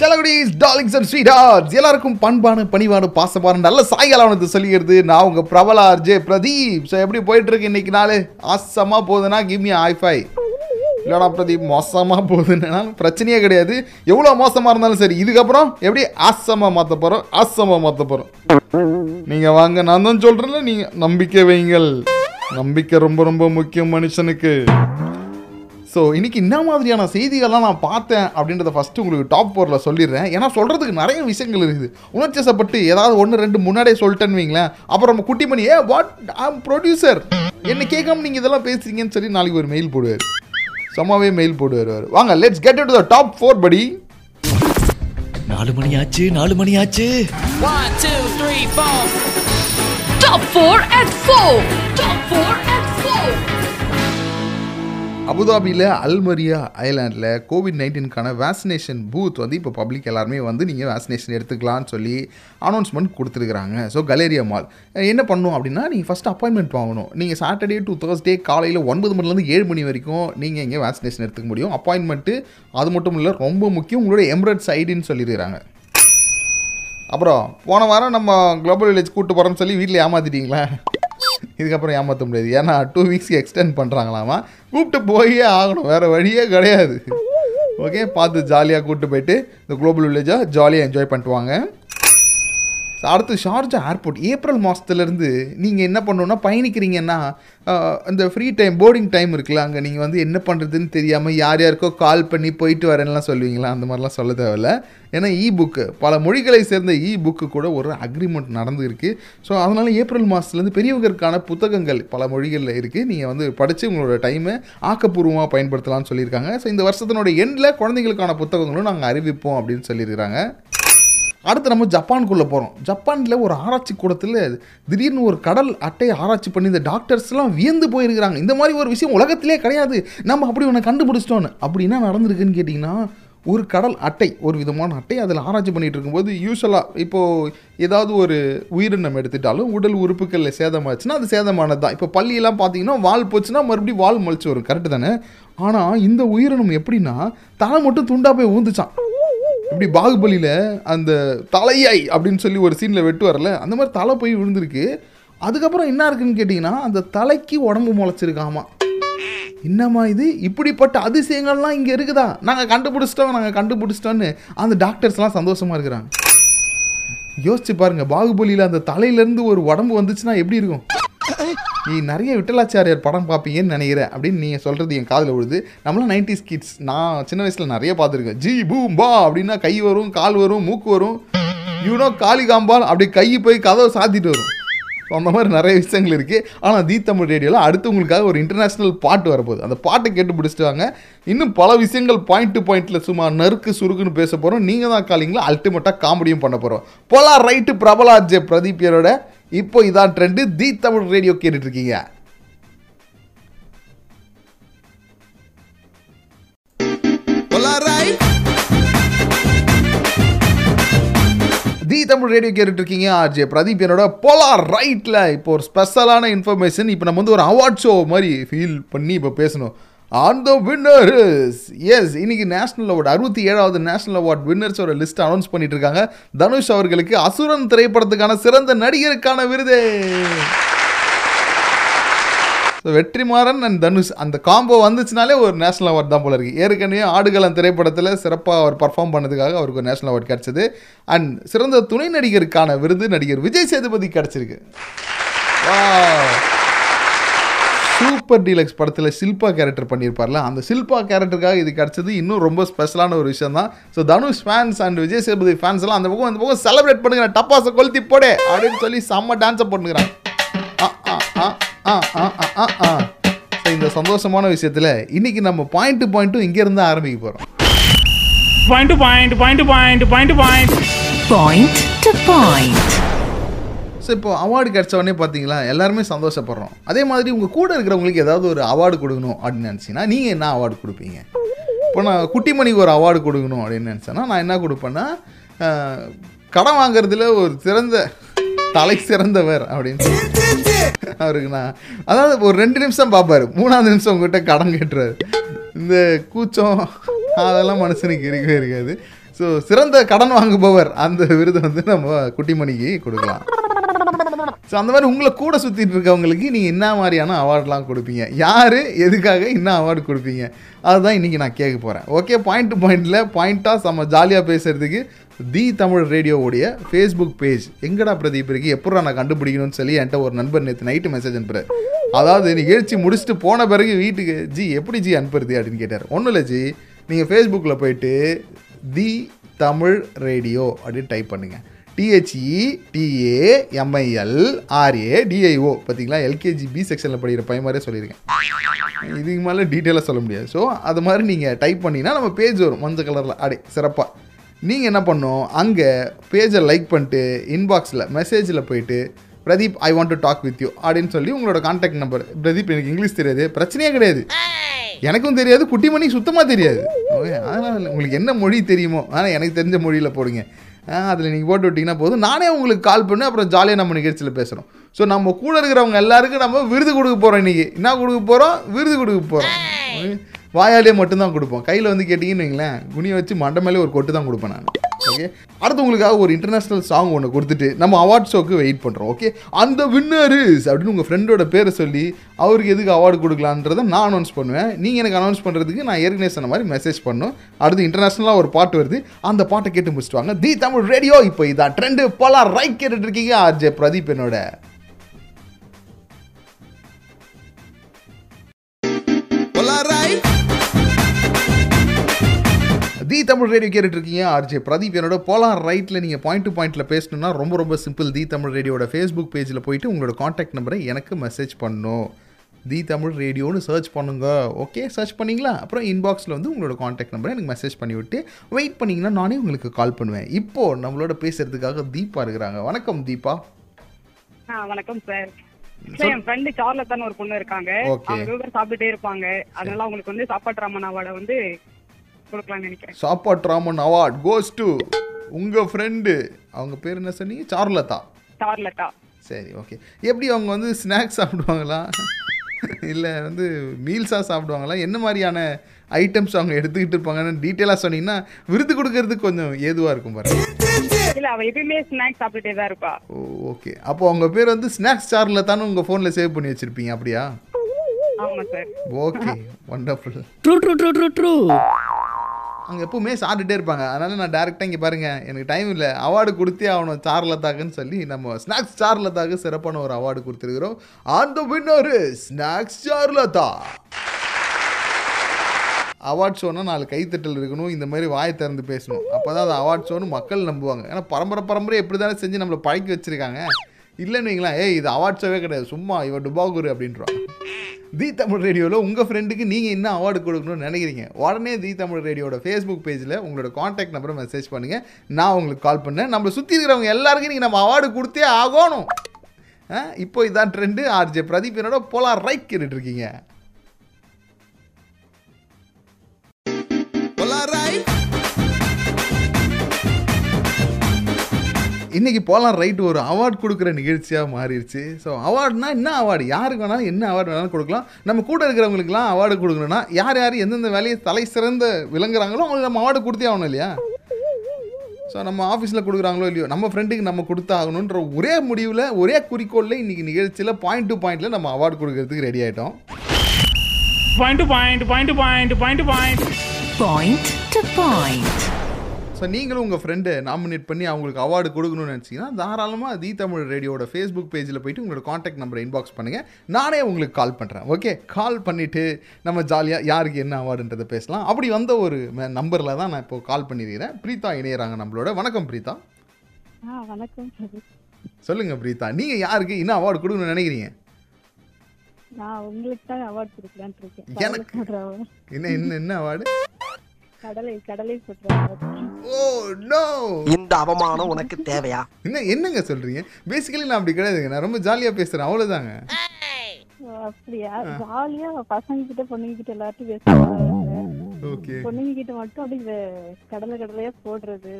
செலகுடிஸ் darlings and sweethearts எல்லாருக்கும் பண்பான பணிவான பாசமான நல்ல சாயங்காலம் சொல்லிக்கிறது நான் உங்க பிரபலா ஆர்ஜே பிரதீப். ஸோ எப்படி போயிட்டு இருக்கு இன்னைக்கு நாள்? ஆசமா போகுதுன்னா கிம்மி மீ ஃபை இல்லடா பிரதீப் மோசமா போகுதுன்னா. பிரச்சனையே கிடையாது. எவ்வளோ மோசமா இருந்தாலும் சரி இதுக்கப்புறம் எப்படி ஆசமா மாற்ற போறோம்? ஆசமா மாற்ற போறோம். நீங்க வாங்க நான் தான் சொல்றேன்ல நீங்க நம்பிக்கை வைங்கள். நம்பிக்கை ரொம்ப ரொம்ப முக்கியம் மனுஷனுக்கு. ஸோ இன்னைக்கு என்ன மாதிரியான செய்திகள்லாம் நான் பார்த்தேன் அப்படின்றத ஃபஸ்ட்டு உங்களுக்கு டாப் ஃபோரில் சொல்லிடுறேன். ஏன்னா சொல்கிறதுக்கு நிறைய விஷயங்கள் இருக்குது. உணர்ச்சசப்பட்டு ஏதாவது ஒன்று ரெண்டு முன்னாடியே சொல்லிட்டேன்னு வைங்களேன். அப்புறம் நம்ம குட்டி பண்ணி ஏ வாட் ஐம் ப்ரொடியூசர் என்ன கேட்காம நீங்கள் இதெல்லாம் பேசுறீங்கன்னு சொல்லி நாளைக்கு ஒரு மெயில் போடுவார். சும்மாவே மெயில் போடுவார் வாங்க let's get to the top four படி நாலு மணி ஆச்சு நாலு மணி ஆச்சு. One, two, three, four. Top 4 at 4. Top 4 at 4. அபுதாபியில் அல்மரியா ஐலாண்டில் கோவிட் நைன்டீனுக்கான வேக்சினேஷன் பூத் வந்து இப்போ பப்ளிக் எல்லாருமே வந்து நீங்கள் வேக்சினேஷன் எடுத்துக்கலாம்னு சொல்லி அனௌன்ஸ்மெண்ட் கொடுத்துருக்குறாங்க. ஸோ கலேரியா மால் என்ன பண்ணும் அப்படின்னா நீங்கள் ஃபஸ்ட் அப்பாயின்மெண்ட் வாங்கணும். நீங்கள் சாட்டர்டே டு தேர்ஸ்டே காலையில் ஒன்பது மணிலேருந்து ஏழு மணி வரைக்கும் நீங்கள் இங்கே வேக்சினேஷன் எடுத்துக்க முடியும். அப்பாயின்மெண்ட்டு அது மட்டும் இல்லை ரொம்ப முக்கியம் உங்களோட எம்ரட் ஐடின்னு சொல்லியிருக்கிறாங்க அப்புறம் போன வாரம் நம்ம குளோபல் வில்லேஜ் கூட்டு போகிறோம்னு சொல்லி வீட்டில் ஏமாத்திட்டீங்களா? இதுக்கப்புறம் ஏமாற்ற முடியாது. ஏன்னா டூ வீக்ஸ்க்கு எக்ஸ்டெண்ட் பண்ணுறாங்களாமா கூப்பிட்டு போயே ஆகணும். வேறு வழியே கிடையாது. ஓகே பார்த்து ஜாலியாக கூப்பிட்டு போயிட்டு இந்த குளோபல் வில்லேஜாக ஜாலியாக என்ஜாய் பண்ணிட்டு வாங்க. அடுத்து ஷார்ஜா ஏர்போர்ட் ஏப்ரல் மாதத்துலேருந்து நீங்கள் என்ன பண்ணணுன்னா பயணிக்கிறீங்கன்னா அந்த ஃப்ரீ டைம் போர்டிங் டைம் இருக்குல்ல அங்கே நீங்கள் வந்து என்ன பண்ணுறதுன்னு தெரியாமல் யார் யாருக்கோ கால் பண்ணி போயிட்டு வரேன்லாம் சொல்லுவீங்களா? அந்த மாதிரிலாம் சொல்ல தேவையில்ல. ஏன்னா இ புக்கு பல மொழிகளை சேர்ந்த இ புக்கு கூட ஒரு அக்ரிமெண்ட் நடந்துருக்கு. ஸோ அதனால் ஏப்ரல் மாதத்துலேருந்து பெரியவர்களுக்கான புத்தகங்கள் பல மொழிகளில் இருக்குது நீங்கள் வந்து படித்து உங்களோட டைமை ஆக்கப்பூர்வமாக பயன்படுத்தலாம்னு சொல்லியிருக்காங்க. ஸோ இந்த வருஷத்தினோட எண்டில் குழந்தைங்களுக்கான புத்தகங்களும் நாங்கள் அறிவிப்போம் அப்படின்னு சொல்லியிருக்கிறாங்க. அடுத்து நம்ம ஜப்பானுக்குள்ளே போகிறோம். ஜப்பானில் ஒரு ஆராய்ச்சி கூடத்தில் திடீர்னு ஒரு கடல் அட்டையை ஆராய்ச்சி பண்ணி இந்த டாக்டர்ஸ்லாம் வியந்து போயிருக்கிறாங்க. இந்த மாதிரி ஒரு விஷயம் உலகத்திலே கிடையாது. நம்ம அப்படி ஒன்று கண்டுபிடிச்சிட்டோன்னு. அப்படி என்ன நடந்திருக்குன்னு கேட்டிங்கன்னா ஒரு கடல் அட்டை ஒரு விதமான அட்டை அதில் ஆராய்ச்சி பண்ணிகிட்டு இருக்கும்போது யூஸ்வலாக இப்போது ஏதாவது ஒரு உயிரினம் எடுத்துட்டாலும் உடல் உறுப்புகளில் சேதமாச்சுன்னா அது சேதமானது தான் இப்போ பள்ளியெல்லாம் பார்த்தீங்கன்னா வால் போச்சுன்னா மறுபடியும் வால் முளைச்சி வரும். கரெக்டு தானே? ஆனால் இந்த உயிரினம் எப்படின்னா தலை மட்டும் துண்டாக போய் ஊந்துச்சான் இப்படி பாகுபலியில் அந்த தலையாய் அப்படின்னு சொல்லி ஒரு சீனில் வெட்டு வரல அந்த மாதிரி தலை போய் விழுந்திருக்கு. அதுக்கப்புறம் என்ன இருக்குன்னு கேட்டிங்கன்னா அந்த தலைக்கு உடம்பு முளைச்சிருக்காமா? என்னம்மா இது? இப்படிப்பட்ட அதிசயங்கள்லாம் இங்கே இருக்குதா? நாங்கள் கண்டுபிடிச்சிட்டோம் நாங்கள் கண்டுபிடிச்சிட்டோன்னு அந்த டாக்டர்ஸ்லாம் சந்தோஷமாக இருக்கிறாங்க. யோசிச்சு பாருங்க பாகுபலியில் அந்த தலையிலேருந்து ஒரு உடம்பு வந்துச்சுன்னா எப்படி இருக்கும்? நீ நிறைய விட்டலாச்சாரியார் படம் பார்ப்பீங்கன்னு நினைக்கிறேன் அப்படின்னு நீங்கள் சொல்கிறது என் காதில் விழுது. நம்மளாம் நைன்டிஸ் கிட்ஸ் நான் சின்ன வயசில் நிறைய பார்த்துருக்கேன். ஜி பூம் பா அப்படின்னா கை வரும் கால் வரும் மூக்கு வரும். யூனோ காளி காம்பால் அப்படி கை போய் கதவை சாத்திட்டு வரும். ஸோ அந்த மாதிரி நிறைய விஷயங்கள் இருக்குது ஆனால் தீ தமிழ் ரேடியோவில் அடுத்து உங்களுக்காக ஒரு இன்டர்நேஷ்னல் பாட்டு வரப்போகுது. அந்த பாட்டை கேட்டு பிடிச்சிட்டு வாங்க. இன்னும் பல விஷயங்கள் பாயிண்ட் டு பாயிண்டில் சும்மா நறுக்கு சுருக்குன்னு பேச போகிறோம் நீங்கள் தான் காலிங்களா? அல்டிமேட்டாக காமெடியும் பண்ண போகிறோம் போலா ரைட்டு பிரபலா பிரதீப் பிரதீப்பியரோட இப்போ இதான் ட்ரெண்டு தி தமிழ் ரேடியோ கேட்டுட்டு இருக்கீங்க தி தமிழ் ரேடியோ கேட்டுட்டு இருக்கீங்க ஆர்ஜே பிரதீப் என்னோட போலார் ரைட்டில் இப்போ ஒரு ஸ்பெஷலான இன்ஃபர்மேஷன் இப்போ நம்ம வந்து ஒரு அவார்ட் ஷோ மாதிரி ஃபீல் பண்ணி இப்போ பேசணும். ஆர் த வின்னர்ஸ் எஸ் இன்னைக்கு நேஷனல் அவார்டு அறுபத்தி ஏழாவது நேஷனல் அவார்ட் வின்னர்ஸோட லிஸ்ட் அனௌன்ஸ் பண்ணிட்டு இருக்காங்க தனுஷ் அவர்களுக்கு அசுரன் திரைப்படத்துக்கான சிறந்த நடிகருக்கான விருது. வெற்றிமாறன் அண்ட் தனுஷ் அந்த காம்போ வந்துச்சுனாலே ஒரு நேஷனல் அவார்ட் தான் போல இருக்குது ஏற்கனவே ஆடுகளம் திரைப்படத்தில் சிறப்பாக அவர் பர்ஃபார்ம் பண்ணதுக்காக அவருக்கு ஒரு நேஷனல் அவார்ட் கிடச்சிது. அண்ட் சிறந்த துணை நடிகருக்கான விருது நடிகர் விஜய் சேதுபதி கிடச்சிருக்கு. சூப்பர் டீலக்ஸ் படத்தில் சில்பா கேரக்டர் பண்ணியிருப்பார்ல? அந்த சில்பா கேரக்டருக்காக இது கிடச்சது இன்னும் ரொம்ப ஸ்பெஷலான ஒரு விஷயம் தான். So Dhanush fans and Vijay Sethupathi fans எல்லாம் அந்த பக்கம் அந்த பக்கம் செலிப்ரேட் பண்ணுங்க டப்பாசை கொளுத்தி போடு அப்படின்னு சொல்லி செம்ம டான்ஸை பண்ணுங்கிறான் இந்த சந்தோஷமான விஷயத்தில் இன்னைக்கு நம்ம பாயிண்ட் பாயிண்ட்டும் இங்கேருந்து ஆரம்பிக்க போகிறோம் point point point point point point point to point so இப்போ அவார்டு கிடச்ச உடனே பார்த்தீங்களா எல்லாருமே சந்தோஷப்படுறோம். அதே மாதிரி உங்கள் கூட இருக்கிறவங்களுக்கு ஏதாவது ஒரு அவார்டு கொடுக்கணும் அப்படின்னு நினச்சிங்கன்னா நீங்கள் என்ன அவார்டு கொடுப்பீங்க? இப்போ நான் குட்டிமணிக்கு ஒரு அவார்டு கொடுக்கணும் அப்படின்னு நினச்சேன்னா நான் என்ன கொடுப்பேன்னா கடன் வாங்குறதுல ஒரு சிறந்த தலை சிறந்தவர் அப்படின்னு அவருக்கு நான் அதாவது ஒரு ரெண்டு நிமிஷம் பார்ப்பாரு. மூணாவது நிமிஷம் உங்ககிட்ட கடன் கேட்டுருவாரு இந்த கூச்சம் அதெல்லாம் மனுஷனுக்கு இருக்கவே இருக்காது. ஸோ சிறந்த கடன் வாங்குபவர் அந்த விருதை வந்து நம்ம குட்டிமணிக்கு கொடுக்கலாம். ஸோ அந்த மாதிரி உங்களை கூட சுற்றிட்டு இருக்கவங்களுக்கு நீங்கள் என்ன மாதிரியான அவார்ட்லாம் கொடுப்பீங்க? யார் எதுக்காக என்ன அவார்டு கொடுப்பீங்க? அதுதான் இன்றைக்கி நான் கேட்க போகிறேன் ஓகே பாயிண்ட் டு பாயிண்டில் பாயிண்ட்டாக செம்ம ஜாலியாக பேசுகிறதுக்கு தி தமிழ் ரேடியோவுடைய ஃபேஸ்புக் பேஜ் எங்கடா பிரதீப் இருக்கு? எப்படா நான் கண்டுபிடிக்கணும்னு சொல்லி என்கிட்ட ஒரு நண்பர் நேற்று நைட்டு மெசேஜ் அனுப்புறாரு. அதாவது நிகழ்ச்சி முடிச்சுட்டு போன பிறகு வீட்டுக்கு ஜி எப்படி ஜி அனுப்புறது? அப்படின்னு கேட்டார். ஒன்றும் இல்லை ஜி. நீங்கள் ஃபேஸ்புக்கில் போயிட்டு தி தமிழ் ரேடியோ அப்படின்னு டைப் பண்ணுங்கள் T H E T A M I L R A D I O பார்த்தீங்களா? எல்கேஜி பி செக்ஷனில் படிக்கிற பையன் மாதிரியே சொல்லியிருக்கேன். இதுக்கு மேலே டீட்டெயிலாக சொல்ல முடியாது. ஸோ அது மாதிரி நீங்கள் டைப் பண்ணிங்கன்னா நம்ம பேஜ் வரும். மஞ்சள் கலரில் அடே சிறப்பாக நீங்கள் என்ன பண்ணணும்? அங்கே பேஜை லைக் பண்ணிட்டு இன்பாக்ஸில் மெசேஜில் போயிட்டு Pradeep I want to talk with you அப்படின்னு சொல்லி உங்களோட கான்டாக்ட் நம்பர் பிரதீப் எனக்கு இங்கிலீஷ் தெரியாது. பிரச்சனையே கிடையாது. எனக்கும் தெரியாது. குட்டி மணிக்கு சுத்தமாக தெரியாது. ஓகே அதனால் உங்களுக்கு என்ன மொழி தெரியுமோ? ஆனால் எனக்கு தெரிஞ்ச மொழியில் போடுங்க. அதில் நீங்கள் போட்டு விட்டிங்கன்னா போதும். நானே உங்களுக்கு கால் பண்ணி அப்புறம் ஜாலியாக நம்ம நிகழ்ச்சியில் பேசுகிறோம் ஸோ நம்ம கூட இருக்கிறவங்க எல்லாருக்கும் நம்ம விருது கொடுக்க போகிறோம் இன்றைக்கி என்ன கொடுக்க போகிறோம் விருது கொடுக்க போகிறோம் வாயாலே மட்டும்தான் கொடுப்போம். கையில் வந்து கேட்டிங்கன்னு வைங்களேன் குனியை வச்சு மண்டை மேலே ஒரு கொட்டு தான் கொடுப்பேன் நான். ஓகே அடுத்து உங்களுக்காக ஒரு இன்டர்நேஷ்னல் சாங் ஒன்று கொடுத்துட்டு நம்ம அவார்ட் ஷோக்கு வெயிட் பண்ணுறோம் ஓகே அந்த வின்னர்ஸ் அப்படின்னு உங்கள் ஃப்ரெண்டோட பேரை சொல்லி அவருக்கு எதுக்கு அவார்டு கொடுக்கலான்றதை நான் அனௌன்ஸ் பண்ணுவேன். நீங்கள் எனக்கு அனௌன்ஸ் பண்ணுறதுக்கு நான் ஏற்கனவே சொன்ன மாதிரி மெசேஜ் பண்ணும். அடுத்து இன்டர்நேஷ்னலாக ஒரு பாட்டு வருது. அந்த பாட்டை கேட்டு முடிச்சுட்டு வாங்க. The Tamil radio. இப்போ இதான் ட்ரெண்டு பல ரைட் கேட்டுட்டு இருக்கீங்க. ஆர்ஜே பிரதீப் என்னோட தி தமிழ் ரேடியோ கேட்டுட்டு இருக்கீங்க ஆர்ஜே பிரதீப் என்னோட போலாம் ரைட்டில் நீங்கள் பாயிண்ட் டு பாயிண்ட்டில் பேசணும்னா ரொம்ப ரொம்ப சிம்பிள் தி தமிழ் ரேடியோட ஃபேஸ்புக் பேஜில் போயிட்டு உங்களோட காண்டாக்ட் நம்பரை எனக்கு மெசேஜ் பண்ணும் தி தமிழ் ரேடியோன்னு சர்ச் பண்ணுங்க. ஓகே சர்ச் பண்ணிங்களா? அப்புறம் இன்பாக்ஸில் வந்து உங்களோட காண்டாக்ட் நம்பரை எனக்கு மெசேஜ் பண்ணி விட்டு வெயிட் பண்ணிங்கன்னா நானே உங்களுக்கு கால் பண்ணுவேன். இப்போது நம்மளோட பேசுகிறதுக்காக தீபா இருக்கிறாங்க. வணக்கம் தீபா. வணக்கம் சார் என் ஃப்ரெண்டு சார்லத்தான ஒரு பொண்ணு இருக்காங்க. அவங்க சாப்பிட்டுட்டே இருப்பாங்க. அதனால அவங்களுக்கு வந்து சாப்பாட்டு ராமன் அவார்டை வந்து கொடுக்கலாம்னு நினைக்கிறேன். சாப்பாட் ராமன் அவார்ட் கோஸ் டு உங்கள் ஃப்ரெண்டு அவங்க பேர் என்ன சொன்னீங்க? சார்லதா. சார்லட்டா சரி ஓகே எப்படி அவங்க வந்து ஸ்நாக்ஸ் சாப்பிடுவாங்களா? இல்லை வந்து மீல்ஸாக சாப்பிடுவாங்களா? என்ன மாதிரியான ஐட்டம்ஸ் அவங்க எடுத்துக்கிட்டு இருப்பாங்கன்னு டீட்டெயிலாக சொன்னீங்கன்னா விருது கொடுக்கறதுக்கு கொஞ்சம் ஏதுவாக இருக்கும் பாருங்க. இல்ல அவ எப்பயுமே ஸ்நாக்ஸ் சாப்பிட்டுட்டே தான் இருப்பா. ஓ ஓகே அப்போ அவங்க பேர் வந்து ஸ்நாக்ஸ் சாரில் தானே உங்கள் ஃபோனில் சேவ் பண்ணி வச்சுருப்பீங்க அப்படியா? ஆமா sir okay wonderful true true true true true அங்கே எப்பவுமே சாப்பிட்டுட்டே இருப்பாங்க. அதனால நான் டேரெக்டாக இங்கே பாருங்கள் எனக்கு டைம் இல்லை. அவார்டு கொடுத்தே ஆகணும் சார்லதாக்குன்னு சொல்லி நம்ம ஸ்நாக்ஸ் சார்லதாக்கு சிறப்பான ஒரு அவார்டு கொடுத்துருக்குறோம். அந்த வின்னர் ஸ்நாக்ஸ் சார்லதா அவார்ட் ஷோனா நாலு கைத்தட்டல் இருக்கணும் இந்த மாதிரி வாயை திறந்து பேசணும். அப்போ தான் அது அவார்ட் ஷோன்னு மக்கள் நம்புவாங்க. ஏன்னா பரம்பரை பரம்பரை எப்படி தானே செஞ்சு நம்மளை பழக்கி வச்சுருக்காங்க. இல்லைன்னு வைங்களேன் ஏய் இது அவார்ட் ஷோவே கிடையாது. சும்மா இவன் டுபாகுரு அப்படின்றான் தி தமிழ் ரேடியோவில் உங்கள் ஃப்ரெண்டுக்கு நீங்கள் என்ன அவார்டு கொடுக்கணும்னு நினைக்கிறீங்க? உடனே தி தமிழ் ரேடியோட ஃபேஸ்புக் பேஜில் உங்களோட காண்டாக்ட் நம்பரை மெசேஜ் பண்ணுங்கள் நான் உங்களுக்கு கால் பண்ணேன். நம்மளை சுற்றி இருக்கிறவங்க எல்லாருக்கும் நீங்கள் நம்ம அவார்டு கொடுத்தே ஆகணும். இப்போ இதான் ட்ரெண்டு ஆர்ஜே பிரதீப் என்னோட போலாம் ரைட் கேட்டுட்ருக்கீங்க இருக்கீங்க இன்னைக்கு போலாம் ரைட் ஒரு அவார்ட் கொடுக்குற நிகழ்ச்சியாக மாறிடுச்சு. ஸோ அவார்டுனா என்ன அவார்டு யாருக்கு வேணாலும் என்ன அவார்டு வேணாலும் கொடுக்கலாம். நம்ம கூட இருக்கிறவங்களுக்குலாம் அவார்டு கொடுக்கணும்னா யார் யார் எந்தெந்த வேலையை தலை சிறந்த விளங்குறாங்களோ அவங்களுக்கு நம்ம அவார்டு கொடுத்தே ஆகணும் இல்லையா? ஸோ நம்ம ஆஃபீஸில் கொடுக்குறாங்களோ இல்லையோ நம்ம ஃப்ரெண்டுக்கு நம்ம கொடுத்தாகணுன்ற ஒரே முடிவில் ஒரே குறிக்கோளில் இன்றைக்கி நிகழ்ச்சியில் பாயிண்ட் டு பாயிண்டில் நம்ம அவார்டு கொடுக்கறதுக்கு ரெடி ஆகிட்டோம் Point to point, point to point, point to point. Point to point. So நீங்களும் உங்கள் ஃப்ரெண்டை நாமினேட் பண்ணி அவங்களுக்கு அவார்டு கொடுக்கணும்னு நினச்சிங்கன்னா தாராளமாக தி தமிழ் ரேடியோட ஃபேஸ்புக் பேஜில் போயிட்டு உங்களோட காண்டாக்ட் நம்பரை இன்பாக்ஸ் பண்ணுங்கள் நானே உங்களுக்கு கால் பண்ணுறேன் ஓகே கால் பண்ணிவிட்டு நம்ம ஜாலியாக யாருக்கு என்ன அவார்டுன்றதை பேசலாம். அப்படி வந்த ஒரு நம்பரில் தான் நான் இப்போ கால் பண்ணியிருக்கிறேன் பிரீதா இணையறாங்க நம்மளோட. வணக்கம் பிரீதா ஆ வணக்கம் சொல்லுங்கள் பிரீதா நீங்கள் யாருக்கு என்ன அவார்டு கொடுக்கணும்னு நினைக்கிறீங்க? நான் உங்களுக்கு தான் அவார்ட் கொடுக்கலான்னு இருக்கேன். எனக்கு? என்ன என்ன என்ன அவார்டு கடலை கடலை ஓ நோ இந்த அவமானம் உனக்கு தேவையா? என்ன என்னங்க சொல்கிறீங்க பேசிக்கலி நான் அப்படி கிடையாதுங்க. நான் ரொம்ப ஜாலியாக பேசுகிறேன் அவ்வளோதாங்க அப்படியா? ஜாலியா பசங்க கிட்ட பொண்ணுங்க கிட்ட எல்லார்ட்டும் பேசுவாங்க ஓகே. பொண்ணுங்க கிட்ட மட்டும் அப்படியே கடலை கடலையா போடுறது.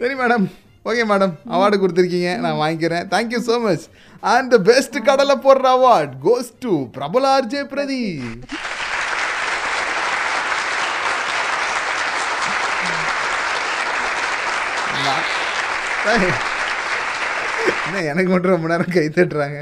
சரி மேடம் ஓகே மேடம் அவார்டு கொடுத்துருக்கீங்க. நான் வாங்கிக்கிறேன். Thank you so much and the best கடலை போடுற அவார்ட் கோஸ் டு பிரபல ஆர்ஜே பிரதீப் என்ன எனக்கு மட்டும் ரொம்ப நேரம் கை தட்டுறாங்க.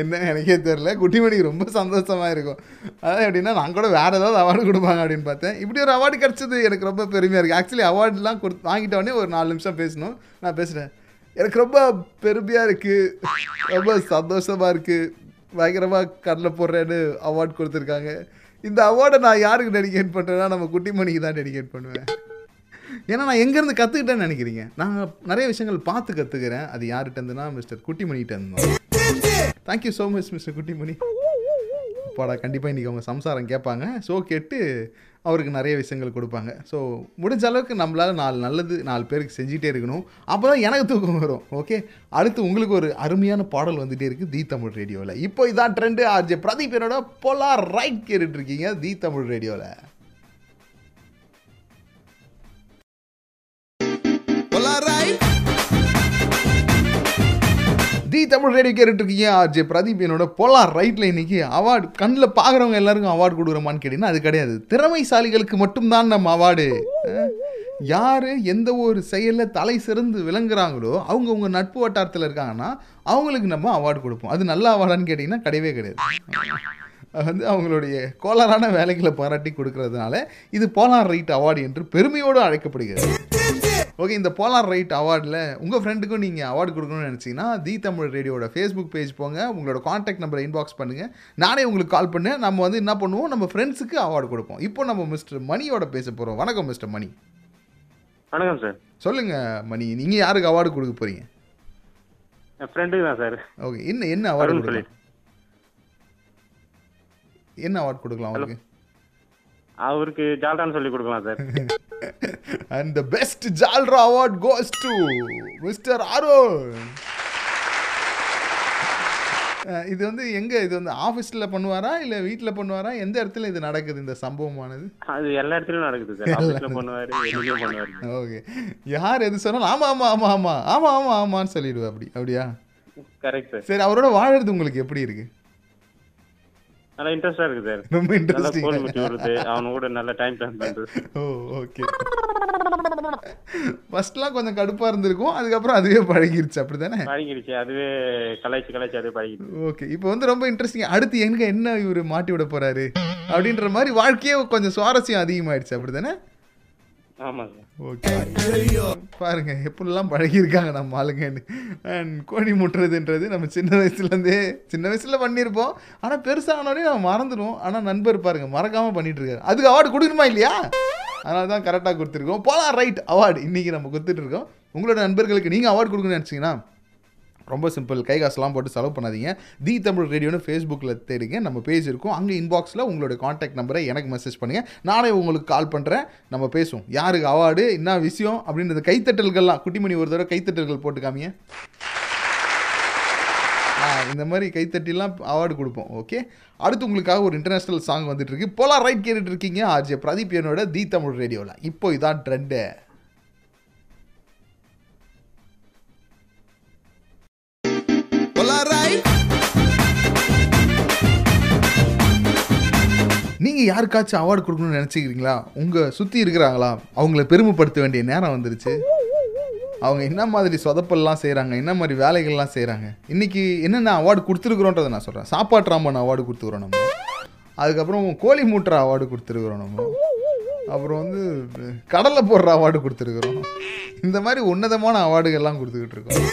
என்ன எனக்கே தெரில குட்டிமணிக்கு ரொம்ப சந்தோஷமாக இருக்கும். அதாவது எப்படின்னா நான் கூட வேறு ஏதாவது அவார்டு கொடுப்பாங்க அப்படின்னு பார்த்தேன். இப்படி ஒரு அவார்டு கிடச்சது எனக்கு ரொம்ப பெருமையாக இருக்குது ஆக்சுவலி அவார்டுலாம் கொடுத்து வாங்கிட்டோடனே ஒரு நாலு நிமிஷம் பேசணும். நான் பேசுகிறேன் எனக்கு ரொம்ப பெருமையாக இருக்குது ரொம்ப சந்தோஷமாக இருக்குது பயங்கரமாக கடலை போடுறேன்னு அவார்டு கொடுத்துருக்காங்க. இந்த அவார்டை நான் யாருக்கு டெடிகேட் பண்ணுறேன்னா நம்ம குட்டிமணிக்கு தான் டெடிகேட் பண்ணுவேன். ஏன்னா நான் எங்கேருந்து கற்றுக்கிட்டேன்னு நினைக்கிறீங்க? நான் நிறைய விஷயங்கள் பார்த்து கற்றுக்கிறேன் அது யார்கிட்ட இருந்துன்னா மிஸ்டர் குட்டிமணிகிட்ட இருந்தோம். Thank you so much mister Kuttimani. அப்பாடா கண்டிப்பாக இன்றைக்கி அவங்க சம்சாரம் கேட்பாங்க. ஸோ கேட்டு அவருக்கு நிறைய விஷயங்கள் கொடுப்பாங்க. ஸோ முடிஞ்ச அளவுக்கு நம்மளால் நாலு நல்லது நாலு பேருக்கு செஞ்சுட்டே இருக்கணும். அப்போ தான் எனக்கு தூக்கம் வரும் ஓகே அடுத்து உங்களுக்கு ஒரு அருமையான பாடல் வந்துகிட்டே இருக்குது தி தமிழ் ரேடியோவில் இப்போ இதான் ட்ரெண்டு ஆர்ஜே பிரதீப் என்னோட போலா ரைட் கேட்டுட்ருக்கீங்க தி தமிழ் ரேடியோவில் தி தமிழ் ரேடியோ கேட்டுட்ருக்கீங்க ஆர்ஜே பிரதீப் என்னோட போலார் ரைட்டில் இன்னைக்கு அவார்டு கண்ணில் பார்க்குறவங்க எல்லாருக்கும் அவார்டு கொடுக்குறோமான்னு கேட்டிங்கன்னா அது கிடையாது. திறமைசாலிகளுக்கு மட்டும்தான் நம்ம அவார்டு யார் எந்த ஒரு செயலில் தலை சிறந்து விளங்குறாங்களோ அவங்க உங்கள் நட்பு வட்டாரத்தில் இருக்காங்கன்னா அவங்களுக்கு நம்ம அவார்டு கொடுப்போம். அது நல்ல அவார்டான்னு கேட்டிங்கன்னா கிடையவே கிடையாது. வந்து அவங்களுடைய கோளாறான வேலைகளை பாராட்டி கொடுக்கறதுனால இது போலார் ரைட் அவார்டு என்று பெருமையோடு அழைக்கப்படுகிறது. ஓகே இந்த போலார் ரைட் அவார்டில் உங்கள் ஃப்ரெண்டுக்கும் நீங்கள் அவார்டு கொடுக்கணும்னு நினச்சிங்கன்னா தி தமிழ் ரேடியோட ஃபேஸ்புக் பேஜ் போங்க. உங்களோட காண்டாக்ட் நம்பரை இன்பாக்ஸ் பண்ணுங்கள் நானே உங்களுக்கு கால் பண்ணேன். நம்ம வந்து என்ன பண்ணுவோம்? நம்ம ஃப்ரெண்ட்ஸுக்கு அவார்டு கொடுப்போம். இப்போ நம்ம மிஸ்டர் மணியோட பேச போகிறோம் வணக்கம் மிஸ்டர் மணி. வணக்கம் சார் சொல்லுங்கள் மணி. நீங்கள் யாருக்கு அவார்டு கொடுக்க போகிறீங்க என் ஃப்ரெண்டுக்கு தான் சார் ஓகே என்ன என்ன அவார்டு கொடுக்கலாம்? என்ன அவார்டு கொடுக்கலாம் அவருக்கு அவருக்கு ஜால்டான்னு சொல்லி கொடுக்கலாம் சார். அண்ட் த பெஸ்ட் ஜால்ரா award goes to mister ah இது வந்து எங்க? இது வந்து ஆஃபீஸில் பண்ணுவாரா? இல்லை வீட்டில் பண்ணுவாரா? எந்த இடத்துல இது நடக்குது இந்த சம்பவமானது? அது எல்லா இடத்துலயும் நடக்குது சார். ஆஃபீஸில் பண்ணுவாரு வெளியும் பண்ணுவாரு. ஓகே யார் எது சொன்னாலும் ஆமாம் ஆமாம் ஆமாம் ஆமாம் ஆமாம் ஆமாம் ஆமான்னு சொல்லிடுவேன் அப்படி. அப்படியா? Correct sir. சரி அவரோட வாழறது உங்களுக்கு எப்படி இருக்கு? நல்லா இன்ட்ரெஸ்டா இருக்கு சார். ரொம்ப நல்லா கோல் இன்ட்ரெஸ்டிங் முட்டி வருது அவனு கூட நல்ல டைம் ஸ்பெண்ட் பண்றது. ஓ ஓகே ஃபர்ஸ்ட்லாம் கொஞ்சம் கடுப்பாக இருந்திருக்கும் அதுக்கப்புறம் அதுவே பழகிருச்சு அப்படி தானே பழகிடுச்சு அதுவே கலாய்ச்சி கலாய்ச்சி அதுவே பழகிடுச்சு ஓகே இப்போ வந்து ரொம்ப இன்ட்ரெஸ்டிங் அடுத்து எங்க என்ன இவர் மாட்டி விட போறாரு? அப்படின்ற மாதிரி வாழ்க்கையே கொஞ்சம் சுவாரஸ்யம் அதிகமாயிடுச்சு அப்படி தானே ஆமா சார் ஓகே பாருங்க எப்படிலாம் பழகியிருக்காங்க நம்ம ஆளுங்கன்னு. அண்ட் கோழி முட்டுறதுன்றது நம்ம சின்ன வயசுலேருந்தே சின்ன வயசில் பண்ணியிருப்போம். ஆனால் பெருசானோடனே நம்ம மறந்துடுவோம். ஆனால் நண்பர் பாருங்க மறக்காமல் பண்ணிட்டு இருக்காரு அதுக்கு அவார்டு கொடுக்கணுமா இல்லையா? அதனால தான் கரெக்டாக கொடுத்துருக்கோம். போலாம் ரைட் அவார்டு இன்னைக்கு நம்ம கொடுத்துட்டு இருக்கோம். உங்களோட நண்பர்களுக்கு நீங்கள் அவார்டு கொடுக்கணும்னு நினச்சிங்கன்னா ரொம்ப சிம்பிள் கை காசுலாம் போட்டு செலவு பண்ணாதீங்க. தி தமிழ் ரேடியோன்னு ஃபேஸ்புக்கில் தேடுங்க. நம்ம பேஜ் இருக்கும். அங்கே இன்பாக்ஸில் உங்களுடைய காண்டாக்ட் நம்பரை எனக்கு மெசேஜ் பண்ணுங்கள் நானே உங்களுக்கு கால் பண்ணுறேன் நம்ம பேசுவோம். யாருக்கு அவார்டு என்ன விஷயம் அப்படின்றது கைத்தட்டல்கள்லாம். குட்டிமணி ஒரு தடவை கைத்தட்டல்கள் போட்டு காமிங்க. இந்த மாதிரி கைத்தட்டிலாம் அவார்டு கொடுப்போம். ஓகே அடுத்து உங்களுக்காக ஒரு இன்டர்நேஷ்னல் சாங் வந்துட்டு இருக்கு. போலாம் ரைட் கேட்டுட்டு இருக்கீங்க. ஆர்ஜே பிரதீப் என்னோட தி தமிழ் ரேடியோவில் இப்போ இதான் ட்ரெண்டு நீங்கள் யாருக்காச்சும் அவார்டு கொடுக்கணும்னு நினச்சிக்கிறீங்களா? உங்க சுத்தி இருக்கிறாங்களா? அவங்கள பெருமைப்படுத்த வேண்டிய நேரம் வந்துருச்சு. அவங்க என்ன மாதிரி சொதப்பல்லாம் செய்கிறாங்க என்ன மாதிரி வேலைகள்லாம் செய்கிறாங்க இன்னைக்கு என்னென்ன அவார்டு கொடுத்துருக்குறோன்றதை நான் சொல்கிறேன் சாப்பாட்டு ராமன் அவார்டு கொடுத்துருக்குறோம் நம்ம. அதுக்கப்புறம் கோழி மூட்டுற அவார்டு கொடுத்துருக்குறோம் நம்ம. அப்புறம் வந்து கடலை போடுற அவார்டு கொடுத்துருக்குறோம். இந்த மாதிரி உன்னதமான அவார்டுகள்லாம் கொடுத்துக்கிட்டு இருக்கோம்.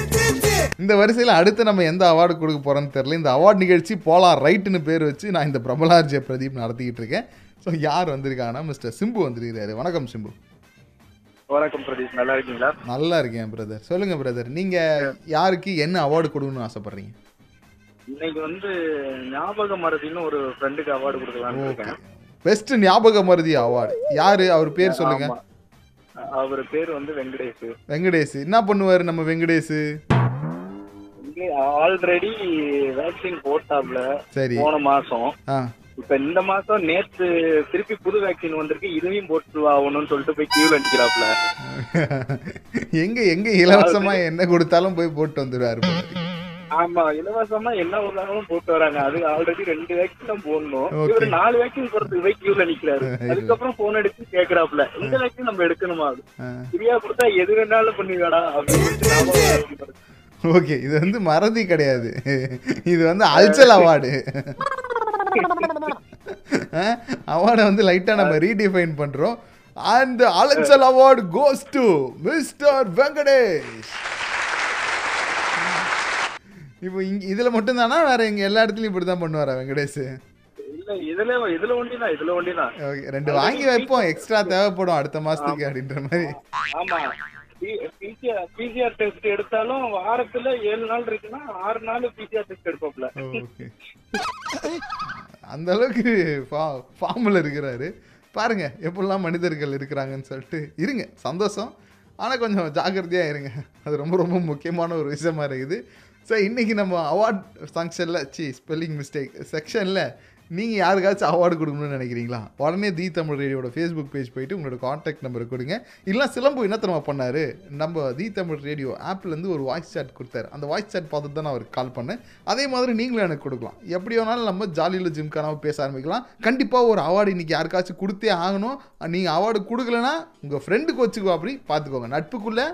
இந்த வரிசையில் அடுத்து நம்ம எந்த அவார்டு கொடுக்க போகிறோன்னு தெரில இந்த அவார்டு நிகழ்ச்சி போலாம் ரைட்டுன்னு பேர் வச்சு நான் இந்த பிரபலார் ஜெய பிரதீப் நடத்திக்கிட்டு இருக்கேன். ஸோ யார் வந்திருக்காங்கன்னா மிஸ்டர் சிம்பு வந்திருக்கிறாரு. வணக்கம் சிம்பு. வணக்கம் பிரதீஷ் நல்லா இருக்கீங்களா? நல்லா இருக்கேன் பிரதர் சொல்லுங்க பிரதர் நீங்க யாருக்கு என்ன அவார்டு கொடுக்கணும்னு ஆசைப்படுறீங்க? இன்னைக்கு வந்து ஞாபக மறதின்னு ஒரு ஃப்ரெண்டுக்கு அவார்டு கொடுக்கலாம்னு இருக்கேன். பெஸ்ட் ஞாபக மருதி அவார்டு யாரு? அவர் பேர் சொல்லுங்க. அவர் பேர் வந்து வெங்கடேஷ். வெங்கடேஷ். என்ன பண்ணுவாரு நம்ம வெங்கடேஷ்? ஆல்ரெடி வேக்சின் போட்டாப்ல சரி. போன மாசம். இப்ப இந்த மாசம் நேத்து திருப்பி புது வேக்சின் வந்திருக்கு. இதையும் போட்டு ஆகணும்னு சொல்லிட்டு போய் கியூல நிக்கிறாப்ல. எங்க எங்க இலவசமா என்ன கொடுத்தாலும் போய் போட்டு வந்துடுவாரு போல. ஆமா இலவசமா என்ன உதாரணமும் போட்டு வராங்க. அது ஆல்ரெடி ரெண்டு வேக்சின் தான் போடணும். இவரு நாலு வேக்சின் போறதுக்கு போய் கியூல நிக்கிறாரு. அதுக்கப்புறம் போன் எடுத்து கேக்குறாப்ல இந்த வேக்சின் நம்ம எடுக்கணுமா. ஃப்ரீயா கொடுத்தா எது வேணாலும் பண்ணுவீடா அப்படின்னு ஓகே இது வந்து மறதி கிடையாது. இது வந்து அல்சல் அவார்டு. அவார்டை வந்து லைட்டாக நம்ம ரீடிஃபைன் பண்ணுறோம் and அலச்சல் award goes to mister Venkatesh இப்போ இங்க இதுல மட்டும் தானா வேற இங்க எல்லா இடத்துலயும் இப்படி தான் பண்ணுவாரா வெங்கடேஷ்? இல்ல இதுல இதுல ஒண்டிதான் இதுல ஒண்டிதான். ஓகே ரெண்டு வாங்கி வைப்போம் எக்ஸ்ட்ரா தேவைப்படும் அடுத்த மாசத்துக்கு அப்படின்ற மாதிரி. ஆமா. பிசிஆர் டெஸ்ட் எடுத்தாலும் வாரத்துல ஏழு நாள் இருக்குன்னா ஆறு நாள் பிசிஆர் டெஸ்ட் எடுப்பாப்ல அந்த அளவுக்கு ஃபார்மில் இருக்கிறாரு. பாருங்க எப்படிலாம் மனிதர்கள் இருக்கிறாங்கன்னு சொல்லிட்டு. இருங்க சந்தோஷம். ஆனால் கொஞ்சம் ஜாக்கிரதையாக இருங்க. அது ரொம்ப ரொம்ப முக்கியமான ஒரு விஷயமா இருக்குது. ஸோ இன்றைக்கி நம்ம அவார்ட் ஃபங்க்ஷனில் சி ஸ்பெல்லிங் மிஸ்டேக் செக்ஷனில் நீங்கள் யாருக்காச்சும் அவார்டு கொடுக்கணும்னு நினைக்கிறீங்களா? உடனே தி தமிழ் ரேடியோட ஃபேஸ்புக் பேஜ் போயிட்டு உங்களோட காண்டாக்ட் நம்பரை கொடுங்க. இல்லை சிலம்பு என்ன தெரியுமா பண்ணார். நம்ம தி தமிழ் ரேடியோ ஆப்லேருந்து ஒரு வாய்ஸ் சாட் கொடுத்தாரு. அந்த வாய்ஸ் சாட் பார்த்துட்டு தான் நான் அவருக்கு கால் பண்ணேன். அதே மாதிரி நீங்களும் எனக்கு கொடுக்கலாம். எப்படி வேணாலும் நம்ம ஜாலியில் ஜிம்கானாவை பேச ஆரம்பிக்கலாம். கண்டிப்பாக ஒரு அவார்டு இன்றைக்கி யாருக்காச்சும் கொடுத்தே ஆகணும். நீங்கள் அவார்டு கொடுக்கலனா உங்கள் ஃப்ரெண்டுக்கு வச்சுக்கோ அப்படி. பார்த்துக்கோங்க. நட்புக்குள்ளே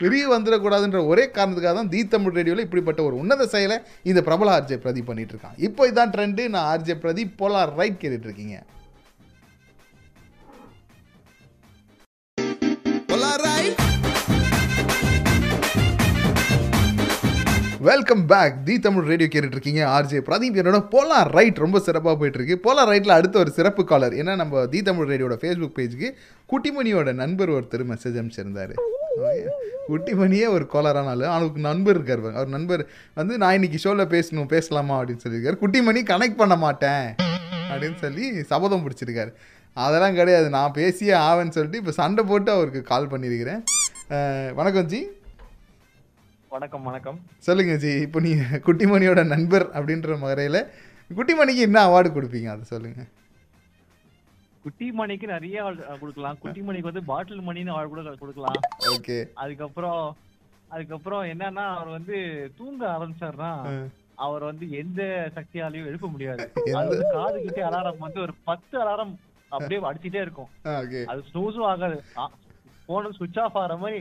வெளியே வந்துடக்கூடாதுன்ற ஒரே காரணத்துக்காக தான் தி தமிழ் ரேடியோவில் இப்படிப்பட்ட ஒரு உன்னத செயலை இந்த பிரபல ஆர்ஜே பிரதீப் பண்ணிட்டு இருக்கான் இப்போ இதான் ட்ரெண்டு நான் ஆர்ஜே பிரதீப் போலார் ரைட் கேட்டுட்டு இருக்கீங்க welcome back the Tamil radio கேட்டுட்டு இருக்கீங்க ஆர்ஜே பிரதீப் என்னோட போலார் ரைட் ரொம்ப சிறப்பாக போயிட்டு இருக்கு போலார் ரைட்டில் அடுத்த ஒரு சிறப்பு காலர் ஏன்னா நம்ம தி தமிழ் ரேடியோட ஃபேஸ்புக் பேஜுக்கு குட்டிமணியோட நண்பர் ஒருத்தர் மெசேஜ் அனுப்பிச்சிருந்தாரு. குட்டிமணியே ஒரு கோலரான ஆளு. அவனுக்கு நண்பர் இருக்கார். அவர் நண்பர் வந்து நான் இன்னைக்கு ஷோவில் பேசணும் பேசலாமா? அப்படின்னு சொல்லியிருக்காரு. குட்டிமணி கனெக்ட் பண்ண மாட்டேன். அப்படின்னு சொல்லி சபதம் பிடிச்சிருக்காரு. அதெல்லாம் கிடையாது. நான் பேசியே ஆவேன்னு சொல்லிட்டு இப்போ சண்டை போட்டு அவருக்கு கால் பண்ணியிருக்கிறேன். வணக்கம் ஜி. வணக்கம் வணக்கம். சொல்லுங்க ஜி. இப்போ நீ குட்டிமணியோட நண்பர் அப்படின்ற முறையில் குட்டிமணிக்கு என்ன அவார்டு கொடுப்பீங்க? அதை சொல்லுங்க. குட்டி மணிக்கு நிறைய கொடுக்கலாம். குட்டி மணிக்கு வந்து பாட்டில் மணின்னு award கூட கொடுக்கலாம். ஓகே. அதுக்கப்புறம் அதுக்கப்புறம் என்னன்னா அவர் வந்து தூங்க ஆரம்பிச்சாருன்னா அவர் வந்து எந்த சக்தியாலையும் எழுப்ப முடியாது. அது வந்து காது கிட்டே அலாரம் வந்து ஒரு பத்து அலாரம் அப்படியே அடிச்சிட்டே இருக்கும். அது ஸ்னூஸும் ஆகாது. போன சுவிட்ச் ஆஃப் ஆகிற மாதிரி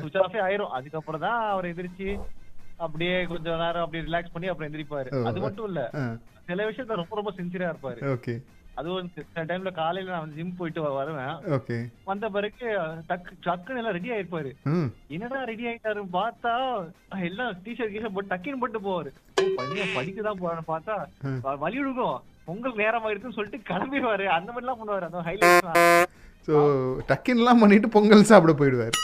சுவிட்ச் ஆஃபே ஆயிரும். அதுக்கப்புறம் தான் அவர் எந்திரிச்சு அப்படியே கொஞ்சம் நேரம் அப்படியே ரிலாக்ஸ் பண்ணி அப்புறம் எந்திரிப்பாரு. அது மட்டும் இல்ல. சில விஷயத்துல ரொம்ப ரொம்ப சின்சியரா இருப்பாரு. ஓகே. அதுவும் சில டைம்ல காலையில நான் ஜிம் போயிட்டு வருவேன். வந்த பிறகு டக்கு டக்குன்னு எல்லாம் ரெடி ஆயிருப்பாரு. என்னடா ரெடி ஆயிட்டாருன்னு பார்த்தா எல்லாம் டிஷர்ட் கீஷர்ட் போட்டு டக்குன்னு போட்டு போவாரு. படிக்கதான் போறான்னு பார்த்தா வழி விடுக்கும் பொங்கல் நேரம் ஆயிடுச்சுன்னு சொல்லிட்டு கிளம்பிடுவாரு. அந்த மாதிரி எல்லாம் பண்ணுவாரு. அந்த ஹைலைட் ஸோ டக்கின்லாம் பண்ணிட்டு பொங்கல் சாப்பிட போயிடுவார்.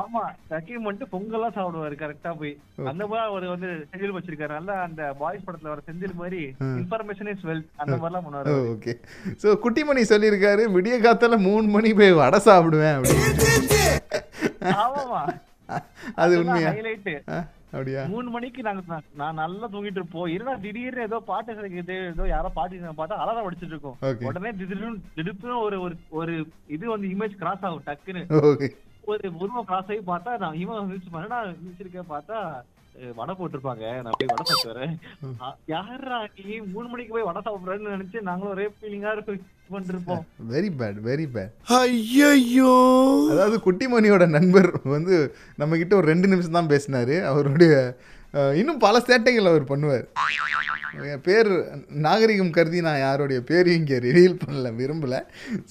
ஆமா டக்கின் பண்ணிட்டு பொங்கல்லாம் சாப்பிடுவாரு கரெக்டா போய். அந்த மாதிரி அவர் வந்து செந்தில் வச்சிருக்காரு. நல்லா அந்த பாய்ஸ் படத்துல வர செந்தில் மாதிரி இன்ஃபர்மேஷன் இஸ் வெல்த் அந்த மாதிரி எல்லாம் பண்ணுவாரு ஓகே ஸோ குட்டிமணி சொல்லியிருக்காரு விடிய காத்தால மூணு மணி போய் வடை சாப்பிடுவேன் அப்படின்னு. ஆமாமா அது உண்மையா? ஹைலைட் அப்படியா? மூணு மணிக்கு நாங்க நான் நல்லா தூங்கிட்டு இருப்போம். இருந்தா திடீர்னு ஏதோ பாட்டு கிடைக்குது ஏதோ யாரோ பாட்டு பார்த்தா அலாரம் அடிச்சிட்டு இருக்கோம். உடனே திடீர்னு திடுப்புன்னு ஒரு ஒரு இது வந்து இமேஜ் கிராஸ் ஆகும் டக்குன்னு. ஒரு உருவம் கிராஸ் ஆகி பார்த்தா நான் இவன் விழிச்சு பண்ணா விழிச்சிருக்கேன் பார்த்தா அஹ், வடை போட்டிருப்பாங்க. நான் போய் வடை சாப்பிட்டு வரேன். ஆ, யார்ரா நீ? மூணு மணிக்கு போய் வடை சாப்பிடுறேன்னு நினைச்சு நாங்களும் ஒரே ஃபீலிங்கா பண்ணிருப்போம். வெரி பேட் வெரி பேட் ஐயோ அதாவது குட்டிமணியோட நண்பர் வந்து நம்ம கிட்ட ஒரு ரெண்டு நிமிஷம் தான் பேசினாரு. அவருடைய இன்னும் பல சேட்டைகள் அவர் பண்ணுவார். என் பேர் நாகரிகம் கருதி நான் யாருடைய பேரையும் இங்கே ரிவீல் பண்ணல விரும்பல.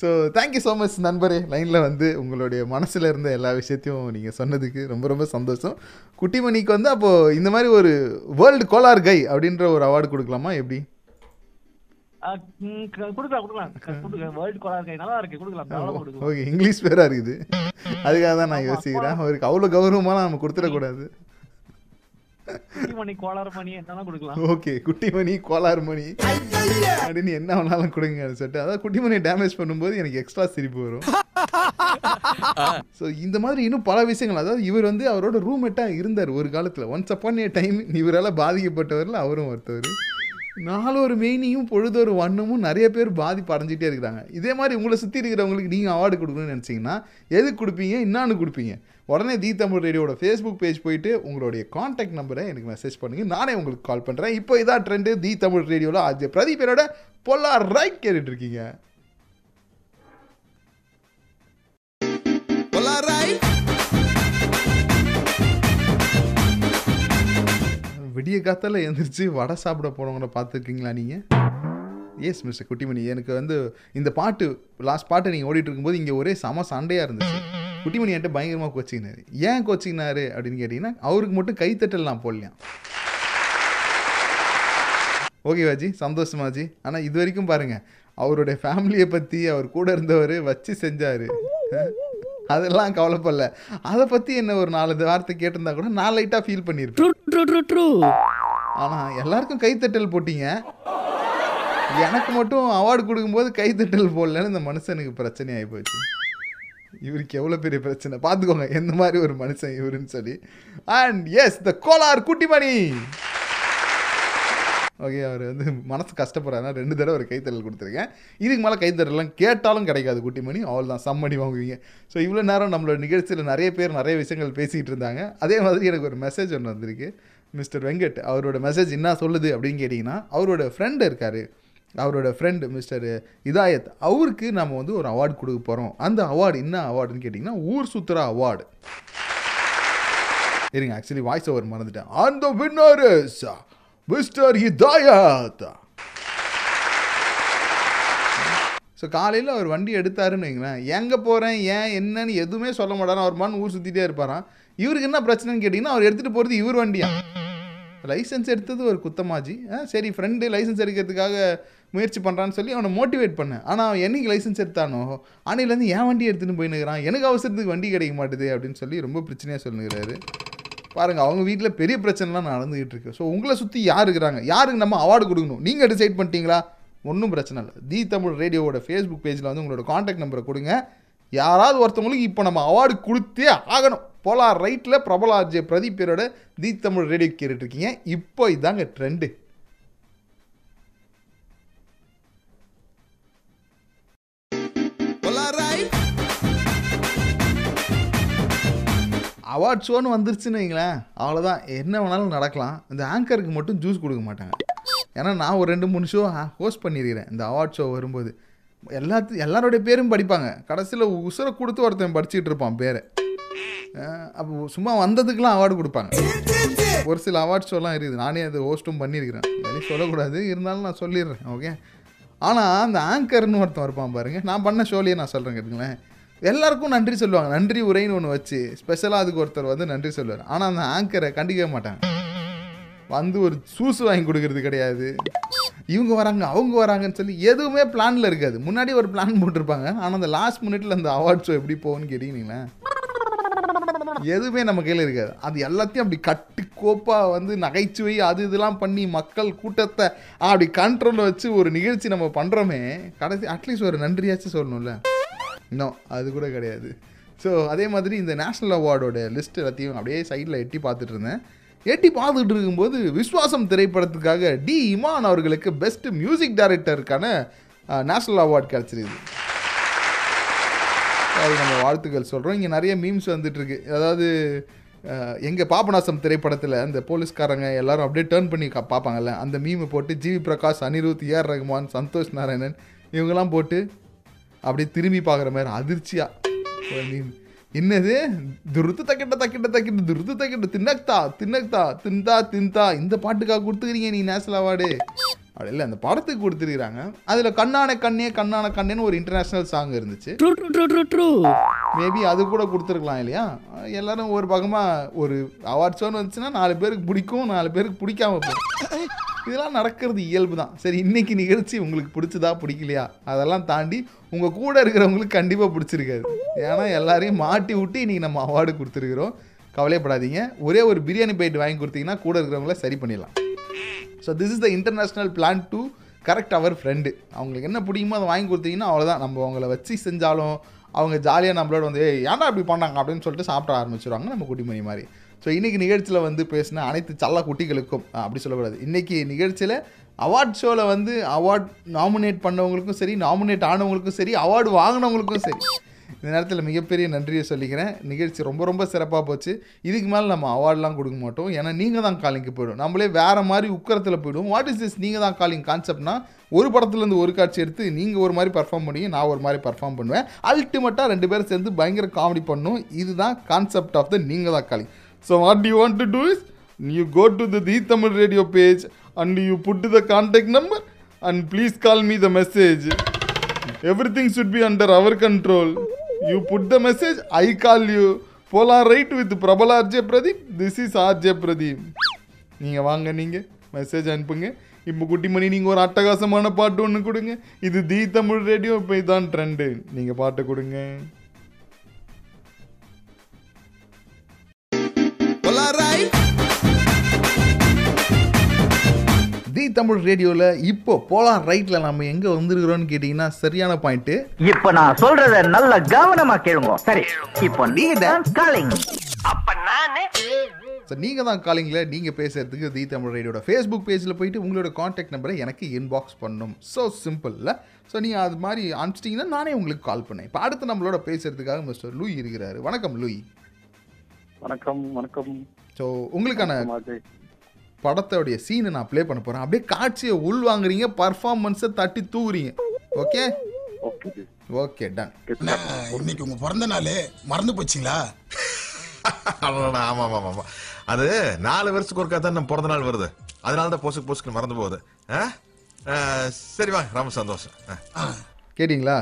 ஸோ தேங்க்யூ ஸோ மச் நண்பரே. லைனில் வந்து உங்களுடைய மனசில் இருந்த எல்லா விஷயத்தையும் நீங்கள் சொன்னதுக்கு ரொம்ப ரொம்ப சந்தோஷம். குட்டிமணிக்கு வந்து அப்போது இந்த மாதிரி ஒரு வேர்ல்டு கோலார் கை அப்படின்ற ஒரு அவார்டு கொடுக்கலாமா? எப்படி? கொடுக்கலாம் கொடுக்கலாம். வேர்ல்டு நல்லா இருக்கு கொடுக்கலாம். ஓகே இங்கிலீஷ் பேராக இருக்குது. அதுக்காக தான் நான் யோசிக்கிறேன். அவருக்கு அவ்வளோ கௌரவமாக நம்ம கொடுத்துடக்கூடாது. கோளாறு மணி கொடுக்கலாம். ஓகே குட்டிமணி கோளாறு மணி. அப்படின்னு என்ன வேணாலும் கொடுங்கன்னு சொல்லிட்டு. அதாவது குட்டிமணி டேமேஜ் பண்ணும்போது எனக்கு எக்ஸ்ட்ரா சிரிப்பு வரும். ஸோ இந்த மாதிரி இன்னும் பல விஷயங்கள். அதாவது இவர் வந்து அவரோட ரூம்மேட்டாக இருந்தார் ஒரு காலத்தில். ஒன்ஸ் அப்பான் ஏ டைம் இவரால் பாதிக்கப்பட்டவரில் அவரும் ஒருத்தவர். நாலொரு மெயினியும் பொழுதொரு வண்ணமும் நிறைய பேர் பாதிப்பு அடைஞ்சிட்டே இருக்கிறாங்க. இதே மாதிரி உங்களை சுற்றி இருக்கிறவங்களுக்கு நீங்கள் அவார்டு கொடுக்கணும்னு நினச்சிங்கன்னா எதுக்கு கொடுப்பீங்க? என்னான்னு கொடுப்பீங்க? உடனே தி தமிழ் ரேடியோட ஃபேஸ்புக் பேஜ் போயிட்டு உங்களுடைய காண்டாக்ட் நம்பரை எனக்கு மெசேஜ் பண்ணுங்கள் நானே உங்களுக்கு கால் பண்ணுறேன் இப்போ இதான் ட்ரெண்டு தி தமிழ் ரேடியோவில் ஆஜ் பிரதீப் என்னோட பொல்லா ரைட் கேட்டுட்ருக்கீங்க விடிய காத்தால எழுந்திரிச்சு வடை சாப்பிட போனவங்கள பார்த்துருக்கீங்களா நீங்கள் எஸ் மிஸ்டர் குட்டிமணி. எனக்கு வந்து இந்த பாட்டு லாஸ்ட் பாட்டு நீங்கள் ஓடிட்டு இருக்கும்போது இங்கே ஒரே செம சண்டையாக இருந்துச்சு. குட்டிமணி என்கிட்ட பயங்கரமாக கோச்சிக்கினாரு. ஏன் கோச்சிக்கினார் அப்படின்னு கேட்டிங்கன்னா அவருக்கு மட்டும் கைத்தட்டல் நான் போடலையாம் ஓகேவாஜி சந்தோஷமாஜி ஆனால் இது வரைக்கும் பாருங்க அவருடைய ஃபேமிலியை பற்றி அவர் கூட இருந்தவர் வச்சு செஞ்சார். அதெல்லாம் கவலைப்படல. அதை பற்றி என்ன ஒரு நாலு வார்த்தை கேட்டிருந்தா கூட நான் லைட்டாக ஃபீல் பண்ணியிருப்பேன் ஆனால் எல்லாருக்கும் கைத்தட்டல் போட்டீங்க. எனக்கு மட்டும் அவார்டு கொடுக்கும்போது கைத்தட்டல் போடலன்னு இந்த மனுஷனுக்கு பிரச்சனை ஆகி போச்சு. இவருக்கு எவ்வளோ பெரிய பிரச்சனை? பார்த்துக்கோங்க எந்த மாதிரி ஒரு மனுஷன் இவருன்னு சொல்லி. And is the caller Kuttimani! Okay அவர் வந்து மனசு கஷ்டப்படுறாருனா ரெண்டு தடவை ஒரு கைத்தறல் கொடுத்துருக்கேன். இதுக்கு மேலே கைத்தறலாம் கேட்டாலும் கிடைக்காது குட்டிமணி. அவள் தான் சம்மணி வாங்குவீங்க. ஸோ இவ்வளோ நேரம் நம்மளோட நிகழ்ச்சியில் நிறைய பேர் நிறைய விஷயங்கள் பேசிகிட்டு இருந்தாங்க. அதே மாதிரி எனக்கு ஒரு மெசேஜ் ஒன்று வந்திருக்கு. மிஸ்டர் வெங்கட் அவரோட மெசேஜ் என்ன சொல்லுது அப்படின்னு கேட்டிங்கன்னா அவரோட ஃப்ரெண்டு இருக்கார். அவரோட ஃப்ரெண்டு மிஸ்டர் இதாயத் அவருக்கு நம்ம வந்து ஒரு அவார்டு கொடுக்க போகிறோம் அந்த அவார்டு என்ன அவார்டுன்னு கேட்டிங்கன்னா ஊர் சுத்துறா அவார்டு இருங்க ஆக்சுவலி வாய்ஸ் ஓவர் மறந்துட்டேன். அந்த வின்னர் மிஸ்டர் ஹிதாயத். ஸோ காலையில் அவர் வண்டி எடுத்தாருன்னு வைங்களேன். எங்கே போகிறேன் ஏன் என்னன்னு எதுவுமே சொல்ல மாட்டாராம் அவர் மண் ஊர் சுற்றிட்டே இருப்பாராம். இவருக்கு என்ன பிரச்சனைன்னு கேட்டிங்கன்னா அவர் எடுத்துகிட்டு போகிறது இவர் வண்டியா? லைசன்ஸ் எடுத்தது ஒரு குத்தமாஜி. ஆ சரி ஃப்ரெண்டு லைசன்ஸ் எடுக்கிறதுக்காக முயற்சி பண்ணுறான்னு சொல்லி அவனை மோட்டிவேட் பண்ணேன். ஆனால் அவன் என்னைக்கு லைசன்ஸ் எடுத்தானோ அன்னையிலேருந்து என் வண்டி எடுத்துன்னு போயினுக்கிறான் எனக்கு அவசரத்துக்கு வண்டி கிடைக்க மாட்டேது அப்படின்னு சொல்லி ரொம்ப பிரச்சனையாக சொல்லுகிறாரு. பாருங்கள் அவங்க வீட்டில் பெரிய பிரச்சனைலாம் நடந்துகிட்டு இருக்கு. ஸோ உங்களை சுற்றி யார் இருக்கிறாங்க? யாருக்கு நம்ம அவார்டு கொடுக்கணும்? நீங்கள் டிசைட் பண்ணிட்டீங்களா? ஒன்றும் பிரச்சனை இல்லை. தி தமிழ் ரேடியோவோட ஃபேஸ்புக் பேஜில் வந்து உங்களோட காண்டாக்ட் நம்பரை கொடுங்க. யாராவது ஒருத்தவங்களுக்கு இப்போ நம்ம அவார்டு கொடுத்தே ஆகணும். போலார் ரைட்டில் பிரபல பிரதீப் பேரோட தி தமிழ் ரேடியோ கேட்டுட்ருக்கீங்க இப்போ இதாங்க ட்ரெண்டு அவார்ட் ஷோன்னு வந்துருச்சுன்னு வைங்களேன். அவ்வளோதான் என்ன வேணாலும் நடக்கலாம். இந்த ஆங்கருக்கு மட்டும் ஜூஸ் கொடுக்க மாட்டாங்க. ஏன்னா நான் ஒரு ரெண்டு மூணு ஷோ ஹோஸ்ட் பண்ணியிருக்கிறேன் இந்த அவார்ட் ஷோ வரும்போது. எல்லாத்து எல்லாருடைய பேரும் படிப்பாங்க. கடைசியில் உசுரை கொடுத்து ஒருத்தன் படிச்சுட்டு இருப்பான் பேரை. அப்போ சும்மா வந்ததுக்கெலாம் அவார்டு கொடுப்பாங்க. ஒரு சில அவார்ட் ஷோலாம் இருக்குது. நானே அது ஹோஸ்ட்டும் பண்ணியிருக்கிறேன் வெளியே சொல்லக்கூடாது. இருந்தாலும் நான் சொல்லிடுறேன். ஓகே ஆனால் அந்த ஆங்கர்னு ஒருத்தன் இருப்பான் பாருங்கள் நான் பண்ண ஷோலையே நான் சொல்கிறேன் கேட்டுங்களேன். எல்லாருக்கும் நன்றி சொல்லுவாங்க. நன்றி உரைன்னு ஒன்று வச்சு ஸ்பெஷலாக அதுக்கு ஒருத்தர் வந்து நன்றி சொல்லுவார். ஆனால் அந்த ஆங்கரை கண்டிக்கவே மாட்டாங்க. வந்து ஒரு சூசு வாங்கி கொடுக்கறது கிடையாது. இவங்க வராங்க அவங்க வராங்கன்னு சொல்லி எதுவுமே பிளானில் இருக்காது. முன்னாடி ஒரு பிளான் போட்டிருப்பாங்க. ஆனால் அந்த லாஸ்ட் மினிட்ல அந்த அவார்ட் ஷோ எப்படி போகும்னு கேட்டீங்களேன் எதுவுமே நம்ம கையில் இருக்காது. அது எல்லாத்தையும் அப்படி கட்டி கோப்பாக வந்து நகைச்சுவை அது இதெல்லாம் பண்ணி மக்கள் கூட்டத்தை அப்படி கண்ட்ரோலில் வச்சு ஒரு நிகழ்ச்சி நம்ம பண்ணுறோமே கடைசி அட்லீஸ்ட் ஒரு நன்றியாச்சும் சொல்லணும்ல. இன்னும் அது கூட கிடையாது. ஸோ அதே மாதிரி இந்த நேஷ்னல் அவார்டோட லிஸ்ட் எல்லாத்தையும் அப்படியே சைடில் எட்டி பார்த்துட்டு இருந்தேன். எட்டி பார்த்துட்டு இருக்கும்போது விஸ்வாசம் திரைப்படத்துக்காக டி இமான் அவர்களுக்கு பெஸ்ட் மியூசிக் டைரக்டருக்கான நேஷ்னல் அவார்டு கிடச்சிருக்கு அது நம்ம வாழ்த்துக்கள் சொல்கிறோம் இங்கே நிறைய மீம்ஸ் வந்துட்டுருக்கு அதாவது எங்கள் பாபநாசம் திரைப்படத்தில் அந்த போலீஸ்காரங்க எல்லாரும் அப்படியே டேர்ன் பண்ணி பார்ப்பாங்கல்ல அந்த மீமை போட்டு ஜிவி பிரகாஷ் அனிருத் ஏஆர் ரஹ்மான் சந்தோஷ் நாராயணன் இவங்கெல்லாம் போட்டு அப்படியே திரும்பி பார்க்குற மாதிரி அதிர்ச்சியாக என்னது? துருத்து தக்கிட்ட தக்கிட்ட தக்கிட்ட துருத்து தக்கிட்ட தின்னக்தா தின்னக்தா தின்தா தின்தா இந்த பாட்டுக்காக கொடுத்துக்கிறீங்க நீ நேஷனல் அவார்டு. அப்படி இல்லை அந்த படத்துக்கு கொடுத்துருக்குறாங்க. அதில் கண்ணான கண்ணே கண்ணான கண்ணேன்னு ஒரு இன்டர்நேஷ்னல் சாங் இருந்துச்சு. மேபி அது கூட கொடுத்துருக்கலாம் இல்லையா? எல்லாரும் ஒரு பக்கமாக ஒரு அவார்ட் ஷோன்னு வந்துச்சுன்னா நாலு பேருக்கு பிடிக்கும் நாலு பேருக்கு பிடிக்காம போகும். இதெல்லாம் நடக்கிறது இயல்பு தான் சரி இன்னைக்கு நிகழ்ச்சி உங்களுக்கு பிடிச்சதா பிடிக்கலையா? அதெல்லாம் தாண்டி உங்கள் கூட இருக்கிறவங்களுக்கு கண்டிப்பாக பிடிச்சிருக்காது. ஏன்னா எல்லாரையும் மாட்டி விட்டு இன்றைக்கி நம்ம அவார்டு கொடுத்துருக்குறோம். கவலைப்படாதீங்க ஒரே ஒரு பிரியாணி பைட் வாங்கி கொடுத்தீங்கன்னா கூட இருக்கிறவங்கள சரி பண்ணிடலாம். So this is the international plan to correct our friend அவங்களுக்கு என்ன பிடிக்குமோ அதை வாங்கி கொடுத்தீங்கன்னா அவ்வளோதான் நம்ம அவங்கள வச்சு செஞ்சாலும் அவங்க ஜாலியாக நம்மளோட வந்து ஏன்டா இப்படி பண்ணாங்க? அப்படின்னு சொல்லிட்டு சாப்பிட ஆரம்பிச்சிருவாங்க நம்ம குட்டிமணி மாதிரி. ஸோ இன்றைக்கி நிகழ்ச்சியில் வந்து பேசின அனைத்து சல்ல குட்டிகளுக்கும் அப்படி சொல்லக்கூடாது. இன்றைக்கி நிகழ்ச்சியில் அவார்ட் ஷோவில் வந்து அவார்ட் நாமினேட் பண்ணவங்களுக்கும் சரி நாமினேட் ஆனவங்களுக்கும் சரி அவார்டு வாங்கினவங்களுக்கும் சரி. இந்த நேரத்தில் மிகப்பெரிய நன்றியை சொல்லிக்கிறேன். நிகழ்ச்சி ரொம்ப ரொம்ப சிறப்பாக போச்சு. இதுக்கு மேலே நம்ம அவார்ட்லாம் கொடுக்க மாட்டோம். ஏன்னா நீங்கள் தான் காலிங்க்கு போயிடும். நம்மளே வேறு மாதிரி உக்கரத்தில் போயிடுவோம். வாட் இஸ் திஸ் நீங்கள் தான் காலிங் கான்செப்ட்னா ஒரு படத்துலேருந்து ஒரு காட்சி எடுத்து நீங்கள் ஒரு மாதிரி பர்ஃபார்ம் பண்ணி நான் ஒரு மாதிரி பர்ஃபார்ம் பண்ணுவேன். அல்டிமேட்டாக ரெண்டு பேரும் சேர்ந்து பயங்கர காமெடி பண்ணும். இதுதான் கான்செப்ட் ஆஃப் த நீங்கள் தான் calling so what you want to do is you go to the the tamil radio page and you put the contact number and please call me the message everything should be under our control you put the message i call you polar right with prabal rj pradeep this is rj pradeep நீங்கள் வாங்க நீங்கள் message அனுப்புங்க இப்போ குட்டிமணி நீங்கள் ஒரு அட்டகாசமான பாட்டு ஒன்று கொடுங்க இது தி தமிழ் ரேடியோ இப்போ இதான் ட்ரெண்டு நீங்கள் பாட்டு கொடுங்க தமிழ் ரேடியோவில் இப்போ போலாம் ரைட்டில் நம்ம எங்கே வந்திருக்கிறோம்னு கேட்டிங்கன்னா சரியான பாயிண்ட்டு இப்ப நான் சொல்றத நல்ல கவனமா கேளுங்க. சரி இப்போ நீங்க தான் காலிங் ஸோ நீங்கள் தான் காலிங்கில் நீங்கள் பேசுகிறதுக்கு தி தமிழ் ரேடியோட ஃபேஸ்புக் பேஜில் போயிட்டு உங்களோட காண்டாக்ட் நம்பரை எனக்கு இன்பாக்ஸ் பண்ணணும் ஸோ சிம்பிளில் ஸோ நீங்கள் அது மாதிரி அனுப்பிச்சிட்டிங்கன்னா நானே உங்களுக்கு கால் பண்ணேன். இப்போ அடுத்து நம்மளோட பேசுகிறதுக்காக மிஸ்டர் லூய் இருக்கிறாரு. வணக்கம் லூய். வணக்கம் வணக்கம். ஸோ உங்களுக்கான படத்தோடைய சீனை நான் ப்ளே பண்ண போகிறேன் அப்படியே காட்சியை உள் வாங்குறீங்க பர்ஃபார்மன்ஸை தட்டி தூக்குறீங்க ஓகே ஓகே ஓகே டன் இன்னைக்கு உங்க பிறந்த நாள் மறந்து போச்சுங்களா? ஆமா ஆமா ஆமா ஆமா. அது நாலு வருஷத்துக்கு ஒருக்கா தான் நம்ம பிறந்த நாள் வருது. அதனால தான் பொசுக்கு பொசுக்கு மறந்து போகுது. சரி வா ரொம்ப சந்தோஷம். ஆ. கேட்டிங்களா?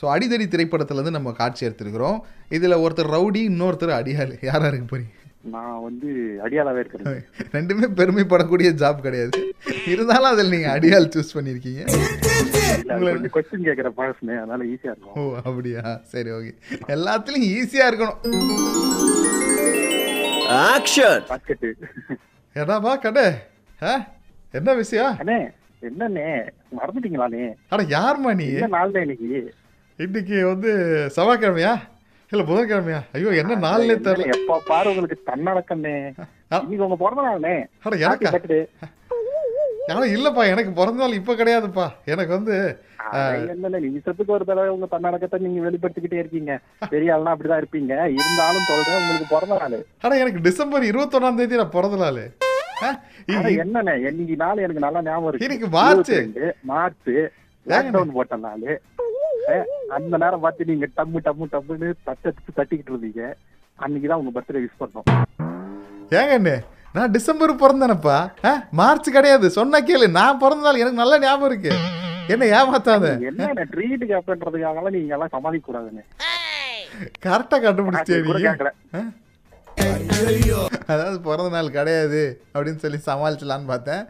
ஸோ அடிதடி திரைப்படத்துலேருந்து நம்ம காட்சி எடுத்திருக்கிறோம். இதில் ஒருத்தர் ரவுடி இன்னொருத்தர் அடியாள். யாராக இருக்க போறீங்க? நான் வந்து அடியாளாவே இருக்கிறேன். ரெண்டுமே பெருமைப்படக்கூடிய ஜாப் கிடையாது. இருந்தாலும் அதில் நீங்கள் அடியாள் சூஸ் கொஞ்சம் கொஸ்டின் கேட்கிற பழசுனே அதனால ஈஸியா இருக்கும். ஓ அப்படியா? சரி ஓகே எல்லாத்துலேயும் ஈஸியாக இருக்கணும். ஆக்ஷன் பாஸ்கெட்டு என்னப்பா கடை. என்ன விஷயம்? அண்ணே என்னண்ணே? மறந்துட்டீங்களாண்ணே? அட யார்மா நீ? என்ன நாள் தான் இன்னைக்கு? இன்னைக்கு வந்து செவ்வாய்க்கிழமையா? இல்லை புதன்கிழமையா? ஐயோ என்ன நாள்னே தெரியல. எப்ப பாரு உங்களுக்கு தன்னடக்கண்ணே இன்னைக்கு உங்க பிறந்த நாள்ண்ணே அட எனக்கா? ஆனா இல்லப்பா எனக்கு பிறந்த நாள் இப்போ கிடையாதுப்பா. எனக்கு வந்து நிமிஷத்துக்கு ஒரு தடவை உங்க தன்னடக்கத்தை நீங்க வெளிப்படுத்திக்கிட்டே இருக்கீங்க. பெரிய ஆள்னா அப்படிதான் இருப்பீங்க. இருந்தாலும் சொல்றேன் உங்களுக்கு பிறந்த நாள். ஆனா எனக்கு டிசம்பர் இருபத்தொன்னாம் தேதி நான் பிறந்த நாள். என்னண்ணே இன்னைக்கு நாள் எனக்கு நல்லா ஞாபகம் இருக்கு. மார்ச். 22, மார்ச் லாக்டவுன் போட்ட நாள். அந்த நேரம் பார்த்து நீங்க டம்மு டம்மு டம்முன்னு தட்டு தட்டிக்கிட்டு இருந்தீங்க. அன்னைக்குதான் உங்க பர்த்டே விஷ் பண்ணோம். ஏங்க நான் டிசம்பர் பிறந்தேனப்பா. மார்ச் கிடையாது. சொன்னா கேளு. நான் பிறந்த நாள் எனக்கு நல்ல ஞாபகம் இருக்கு. என்ன ஏமாத்தாத? என்ன ட்ரீட் கேப்ன்றதுக்காக நீங்க எல்லாம் சமாளிக்க கூடாதுன்னு கரெக்டா கண்டுபிடிச்சே கூட நீ. கேட்கல அதாவது பிறந்த நாள் கிடையாது அப்படின்னு சொல்லி சமாளிச்சலான்னு பார்த்தேன்.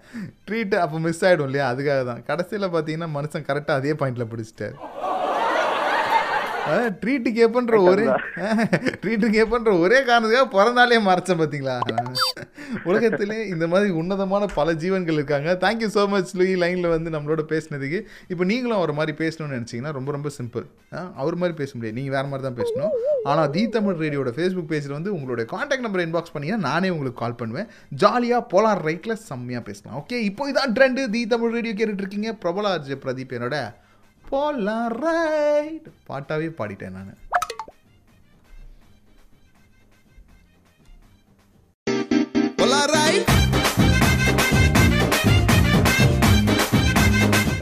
ட்ரீட் அப்போ மிஸ் ஆகிடும் இல்லையா? அதுக்காக தான் கடைசியில் பார்த்தீங்கன்னா மனுஷன் கரெக்டாக அதே பாயிண்டில் பிடிச்சிட்டாரு. ட்ரீட்டு கேப்புன்ற ஒரே ட்ரீட்டு கேப்புன்ற ஒரே காரணத்துக்காக பிறந்தாலே மறைச்சேன் பார்த்தீங்களா உலகத்திலே இந்த மாதிரி உன்னதமான பல ஜீவன்கள் இருக்காங்க. தேங்க்யூ ஸோ மச் லூயி லைனில் வந்து நம்மளோட பேசினதுக்கு. இப்போ நீங்களும் அவர் மாதிரி பேசணும்னு நினச்சிங்கன்னா ரொம்ப ரொம்ப சிம்பிள் அவர் மாதிரி பேச முடியாது. நீங்கள் வேறு மாதிரி தான் பேசணும். ஆனால் தி தமிழ் ரேடியோட ஃபேஸ்புக் பேஜில் வந்து உங்களுடைய காண்டாக்ட் நம்பர் இன்பாக்ஸ் பண்ணீங்கன்னா நானே உங்களுக்கு கால் பண்ணுவேன். ஜாலியாக போலார் ரைட்டில் செம்மையாக பேசலாம். ஓகே இப்போ இதான் ட்ரெண்டு தி தமிழ் ரேடியோ கேட்டுட்டு இருக்கீங்க. பிரபலா பிரதீப் என்னோட போலார் ரைட் பாட்டாவே பாடிட்டேன் நான்.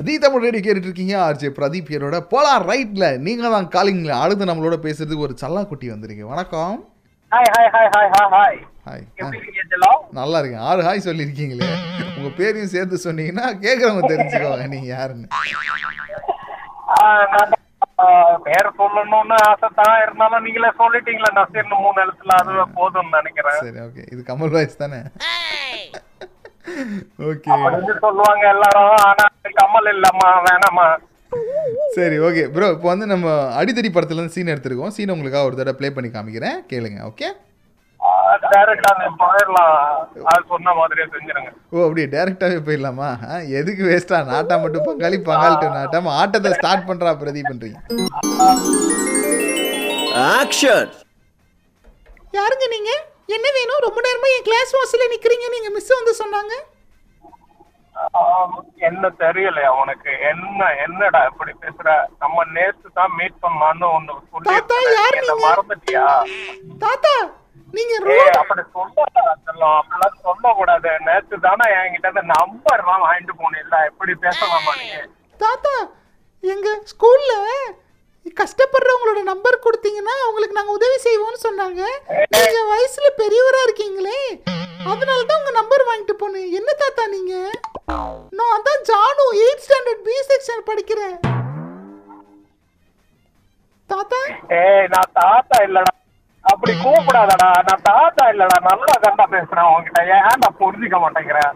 தி தமிழ் ரேடியோ கேட்டுட்டு இருக்கீங்க ஆர்ஜே பிரதீப் என்னோட போலார் ரைட்ல நீங்க தான் காலிங்ல அடுத்து நம்மளோட பேசுறதுக்கு ஒரு சல்லா குட்டி வந்திருக்கு வணக்கம் hi hi hi hi hi நல்லா இருக்கேன். ஆறு ஹாய் சொல்லியிருக்கீங்களே. உங்க பேரையும் சேர்த்து சொன்னீங்கன்னா கேட்குறவங்க தெரிஞ்சுக்கோங்க நீங்க யாருன்னு. பேர் சொல்லணும்னு ஆசை தான். இருந்தாலும் நீங்களே சொல்லிட்டீங்களா நசீர்னு மூணு எழுத்துல அது போதும்னு நினைக்கிறேன். சரி ஓகே. இது கமல் ராய்ஸ் தானே? ஓகே. சொல்லுவாங்க எல்லாரும் ஆனா கமல் இல்லம்மா வேணாமா சரி ஓகே. ப்ரோ இப்போ வந்து நம்ம அடித்தடி படத்துல இருந்து சீன் எடுத்திருக்கோம். சீன் உங்களுக்காக ஒரு தடவை ப்ளே பண்ணி காமிக்கிறேன். கேளுங்க ஓகே? ஓ அப்படியே டேரெக்டாகவே போயிடலாமா எதுக்கு வேஸ்டா நாட்டா மட்டும் பங்காளி பங்காளிட்டு நாட்டாம ஆட்டத்தை ஸ்டார்ட் பண்றா பிரதீப் பண்றீங்க ஆக்ஷன் யாருங்க நீங்க? என்ன வேணும்? ரொம்ப நேரமா என் கிளாஸ் வாசல்ல நிக்கிறீங்க. நீங்க மிஸ் வந்து சொன்னாங்க. என்ன தெரியலையா உனக்கு? என்ன என்னடா இப்படி பேசுற? நம்ம நேத்து தான் மீட் பண்ணலாம்னு ஒண்ணு தாத்தா, சொல்லி? மறந்துட்டியா? தாத்தா நீங்க அப்படி செல்லம். அப்படிலாம் சொல்லக்கூடாது. நேத்து தானே என்கிட்ட இந்த நம்பர் எல்லாம் வாங்கிட்டு போனீல்ல. எப்படி பேசலாமா நீ தாத்தா எங்க ஸ்கூல்ல கஷ்டப்படுறவங்களோட நம்பர் கொடுத்தீங்கன்னா அவங்களுக்கு நாங்க உதவி செய்வோம்னு சொன்னாங்க. நீங்க வயசுல பெரியவரா இருக்கீங்களே அதனால தான் உங்க நம்பர் வாங்கிட்டு போனேன். என்ன தாத்தா நீங்க? நான் தான் Janu eight standard B section படிக்கிறேன். தாத்தா? ஏய் நான் தாத்தா இல்லடா. அப்படி கூப்பிடாதடா. நான் தாத்தா இல்லடா. நல்லா கண்டா பேசுறேன் உன்கிட்ட. ஏன்டா புரிஞ்சுக்க மாட்டேங்கிறேன்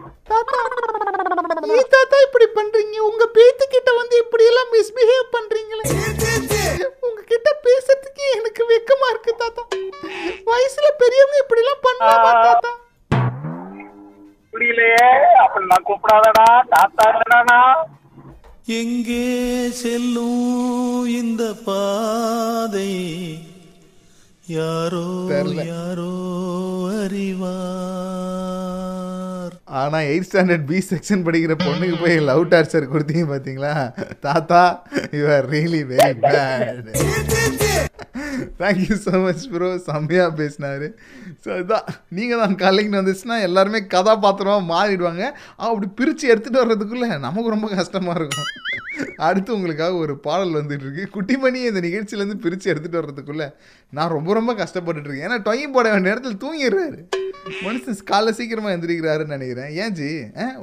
தாத்தா இப்படி பண்றீங்க? உங்க பேத்து கிட்ட வந்து இப்படி எல்லாம் மிஸ்பிஹேவ் பண்றீங்களே. உங்ககிட்ட பேசுறதுக்கு எனக்கு வெக்கமா இருக்கு தாத்தா. வயசுல பெரியவங்க இப்படி எல்லாம் பண்ணலாமா தாத்தா? புரியலையே. அப்படிலாம் கூப்பிடாதடா. தாத்தா இல்லடானா எங்கே செல்லும் இந்த பாதை? யாரோ. யாரோ அறிவார். ஆனால் எயிட் ஸ்டாண்டர்ட் பி செக்ஷன் படிக்கிற பொண்ணுக்கு போய் லவ் டார்ச்சர் கொடுத்தீங்க பார்த்தீங்களா தாத்தா you are really very bad thank you so much bro செம்மையாக பேசினாரு. ஸோ இதுதான் நீங்கள் தான் காலைக்கு வந்துச்சுன்னா எல்லாருமே கதாபாத்திரமாக மாறிடுவாங்க. அப்படி பிரித்து எடுத்துகிட்டு வர்றதுக்குள்ளே நமக்கு ரொம்ப கஷ்டமாக இருக்கும். அடுத்து உங்களுக்காக ஒரு பாடல் வந்துட்டுருக்கு குட்டிமணி இந்த நிகழ்ச்சியிலேருந்து பிரித்து எடுத்துகிட்டு வர்றதுக்குள்ளே நான் ரொம்ப ரொம்ப கஷ்டப்பட்டுட்டு இருக்கேன். ஏன்னா டொய்யும் போட வேண்டிய இடத்துல தூங்கிடுறாரு. மனுஷன் காலைல சீக்கிரமாக எந்திரிக்கிறாருன்னு நினைக்கிறேன். ஏன் ஜி?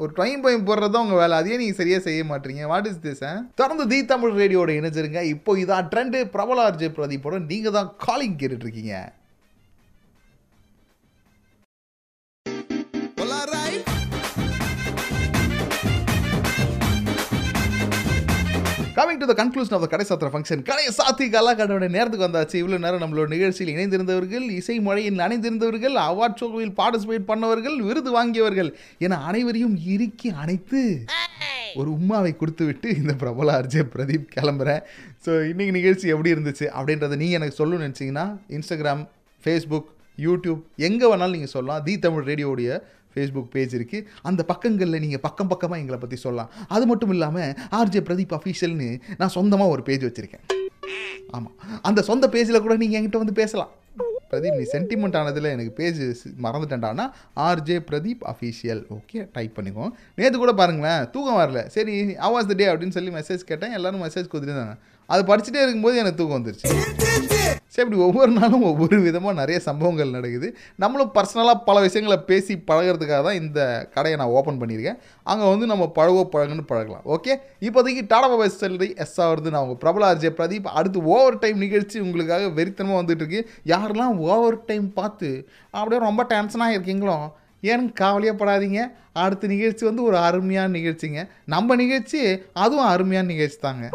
ஒரு டொயின் பயம் போடுறது தான் உங்கள் வேலை. அதையே நீங்கள் சரியாக செய்ய மாட்டீங்க. வாட் இஸ் திஸ் தொடர்ந்து தி தமிழ் ரேடியோட இணைஞ்சிருங்க. இப்போ இதான் ட்ரெண்டு பிரபல பிரதீப் பிரதீப்போட நீங்கள் தான் காலிங் கேட்டுட்டு இருக்கீங்க coming to the conclusion of the கடை சாத்திர ஃபங்க்ஷன் கடையை சாத்தி கலாக்காட்டோட நேரத்துக்கு வந்தாச்சு. இவ்வளோ நேரம் நம்மளோட நிகழ்ச்சியில் இணைந்திருந்தவர்கள் இசை மழையில் அணைந்திருந்தவர்கள் அவார்ட் ஷோவில் பார்ட்டிசிபேட் பண்ணவர்கள் விருது வாங்கியவர்கள் என அனைவரையும் இறுக்கி அணைத்து. ஒரு உம்மாவை கொடுத்து விட்டு இந்த பிரபல அர்ஜே பிரதீப் கிளம்புறேன். ஸோ இன்னைக்கு நிகழ்ச்சி எப்படி இருந்துச்சு அப்படின்றத நீங்கள் எனக்கு சொல்லணும்னு நினச்சிங்கன்னா இன்ஸ்டாகிராம் ஃபேஸ்புக் யூடியூப் எங்கே வேணாலும் நீங்கள் சொல்லலாம். தி தமிழ் ரேடியோடைய ஃபேஸ்புக் பேஜ் இருக்குது அந்த பக்கங்களில் நீங்கள் பக்கம் பக்கமாக எங்களை பற்றி சொல்லலாம். அது மட்டும் இல்லாமல் ஆர்ஜே பிரதீப் அஃபீஷியல்னு நான் சொந்தமாக ஒரு பேஜ் வச்சுருக்கேன். ஆமாம் அந்த சொந்த பேஜில் கூட நீங்கள் என்கிட்ட வந்து பேசலாம். பிரதீப் நீ சென்டிமெண்ட் ஆனதில் எனக்கு page மறந்துட்டேன்டானா RJ Pradeep official okay type பண்ணிக்கோ. நேற்று கூட பாருங்களேன் தூக்கம் வரல. சரி ஆவாஸ் த டே அப்படின்னு சொல்லி மெசேஜ் கேட்டேன். எல்லாரும் மெசேஜ் கொடுத்துருந்தாங்க அது படிச்சுட்டே இருக்கும்போது எனக்கு தூக்கம் வந்துருச்சு. சரி இப்படி ஒவ்வொரு நாளும் ஒவ்வொரு விதமாக நிறைய சம்பவங்கள் நடக்குது. நம்மளும் பர்சனலாக பல விஷயங்களை பேசி பழகிறதுக்காக தான் இந்த கடையை நான் ஓப்பன் பண்ணியிருக்கேன். அங்கே வந்து நம்ம பழகோ பழகுன்னு பழகலாம். ஓகே இப்போதைக்கு டாடா பாபா செல்றி எஸ் ஆகுறது நான் உங்கள் பிரபல ஆர்ஜே பிரதீப் அடுத்து ஓவர் டைம் நிகழ்ச்சி உங்களுக்காக வெறித்தனமாக வந்துட்டுருக்கு யாரெல்லாம் ஓவர் டைம் பார்த்து அப்படியே ரொம்ப டென்ஷனாக இருக்கீங்களோ ஏன்னு கவலையப்படாதீங்க அடுத்த நிகழ்ச்சி வந்து ஒரு அருமையான நிகழ்ச்சிங்க. நம்ம நிகழ்ச்சி அதுவும் அருமையான நிகழ்ச்சி தாங்க.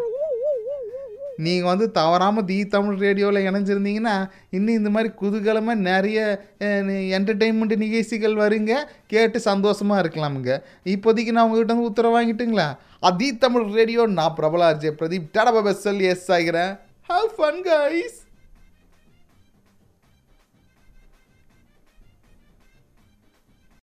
நீங்கள் வந்து தவறாமல் தி தமிழ் ரேடியோவில் இணைஞ்சிருந்தீங்கன்னா இன்னும் இந்த மாதிரி குதூகலமாக நிறைய என்டர்டெயின்மெண்ட் நிகழ்ச்சிகள் வருங்க. கேட்டு சந்தோஷமாக இருக்கலாமுங்க. இப்போதைக்கு நான் உங்ககிட்ட வந்து உத்தரவு வாங்கிட்டுங்களா அதி தமிழ் ரேடியோ நான் பிரபலா பிரதீப். டாடா பாபா எஸ் ஆகிறேன். Have fun guys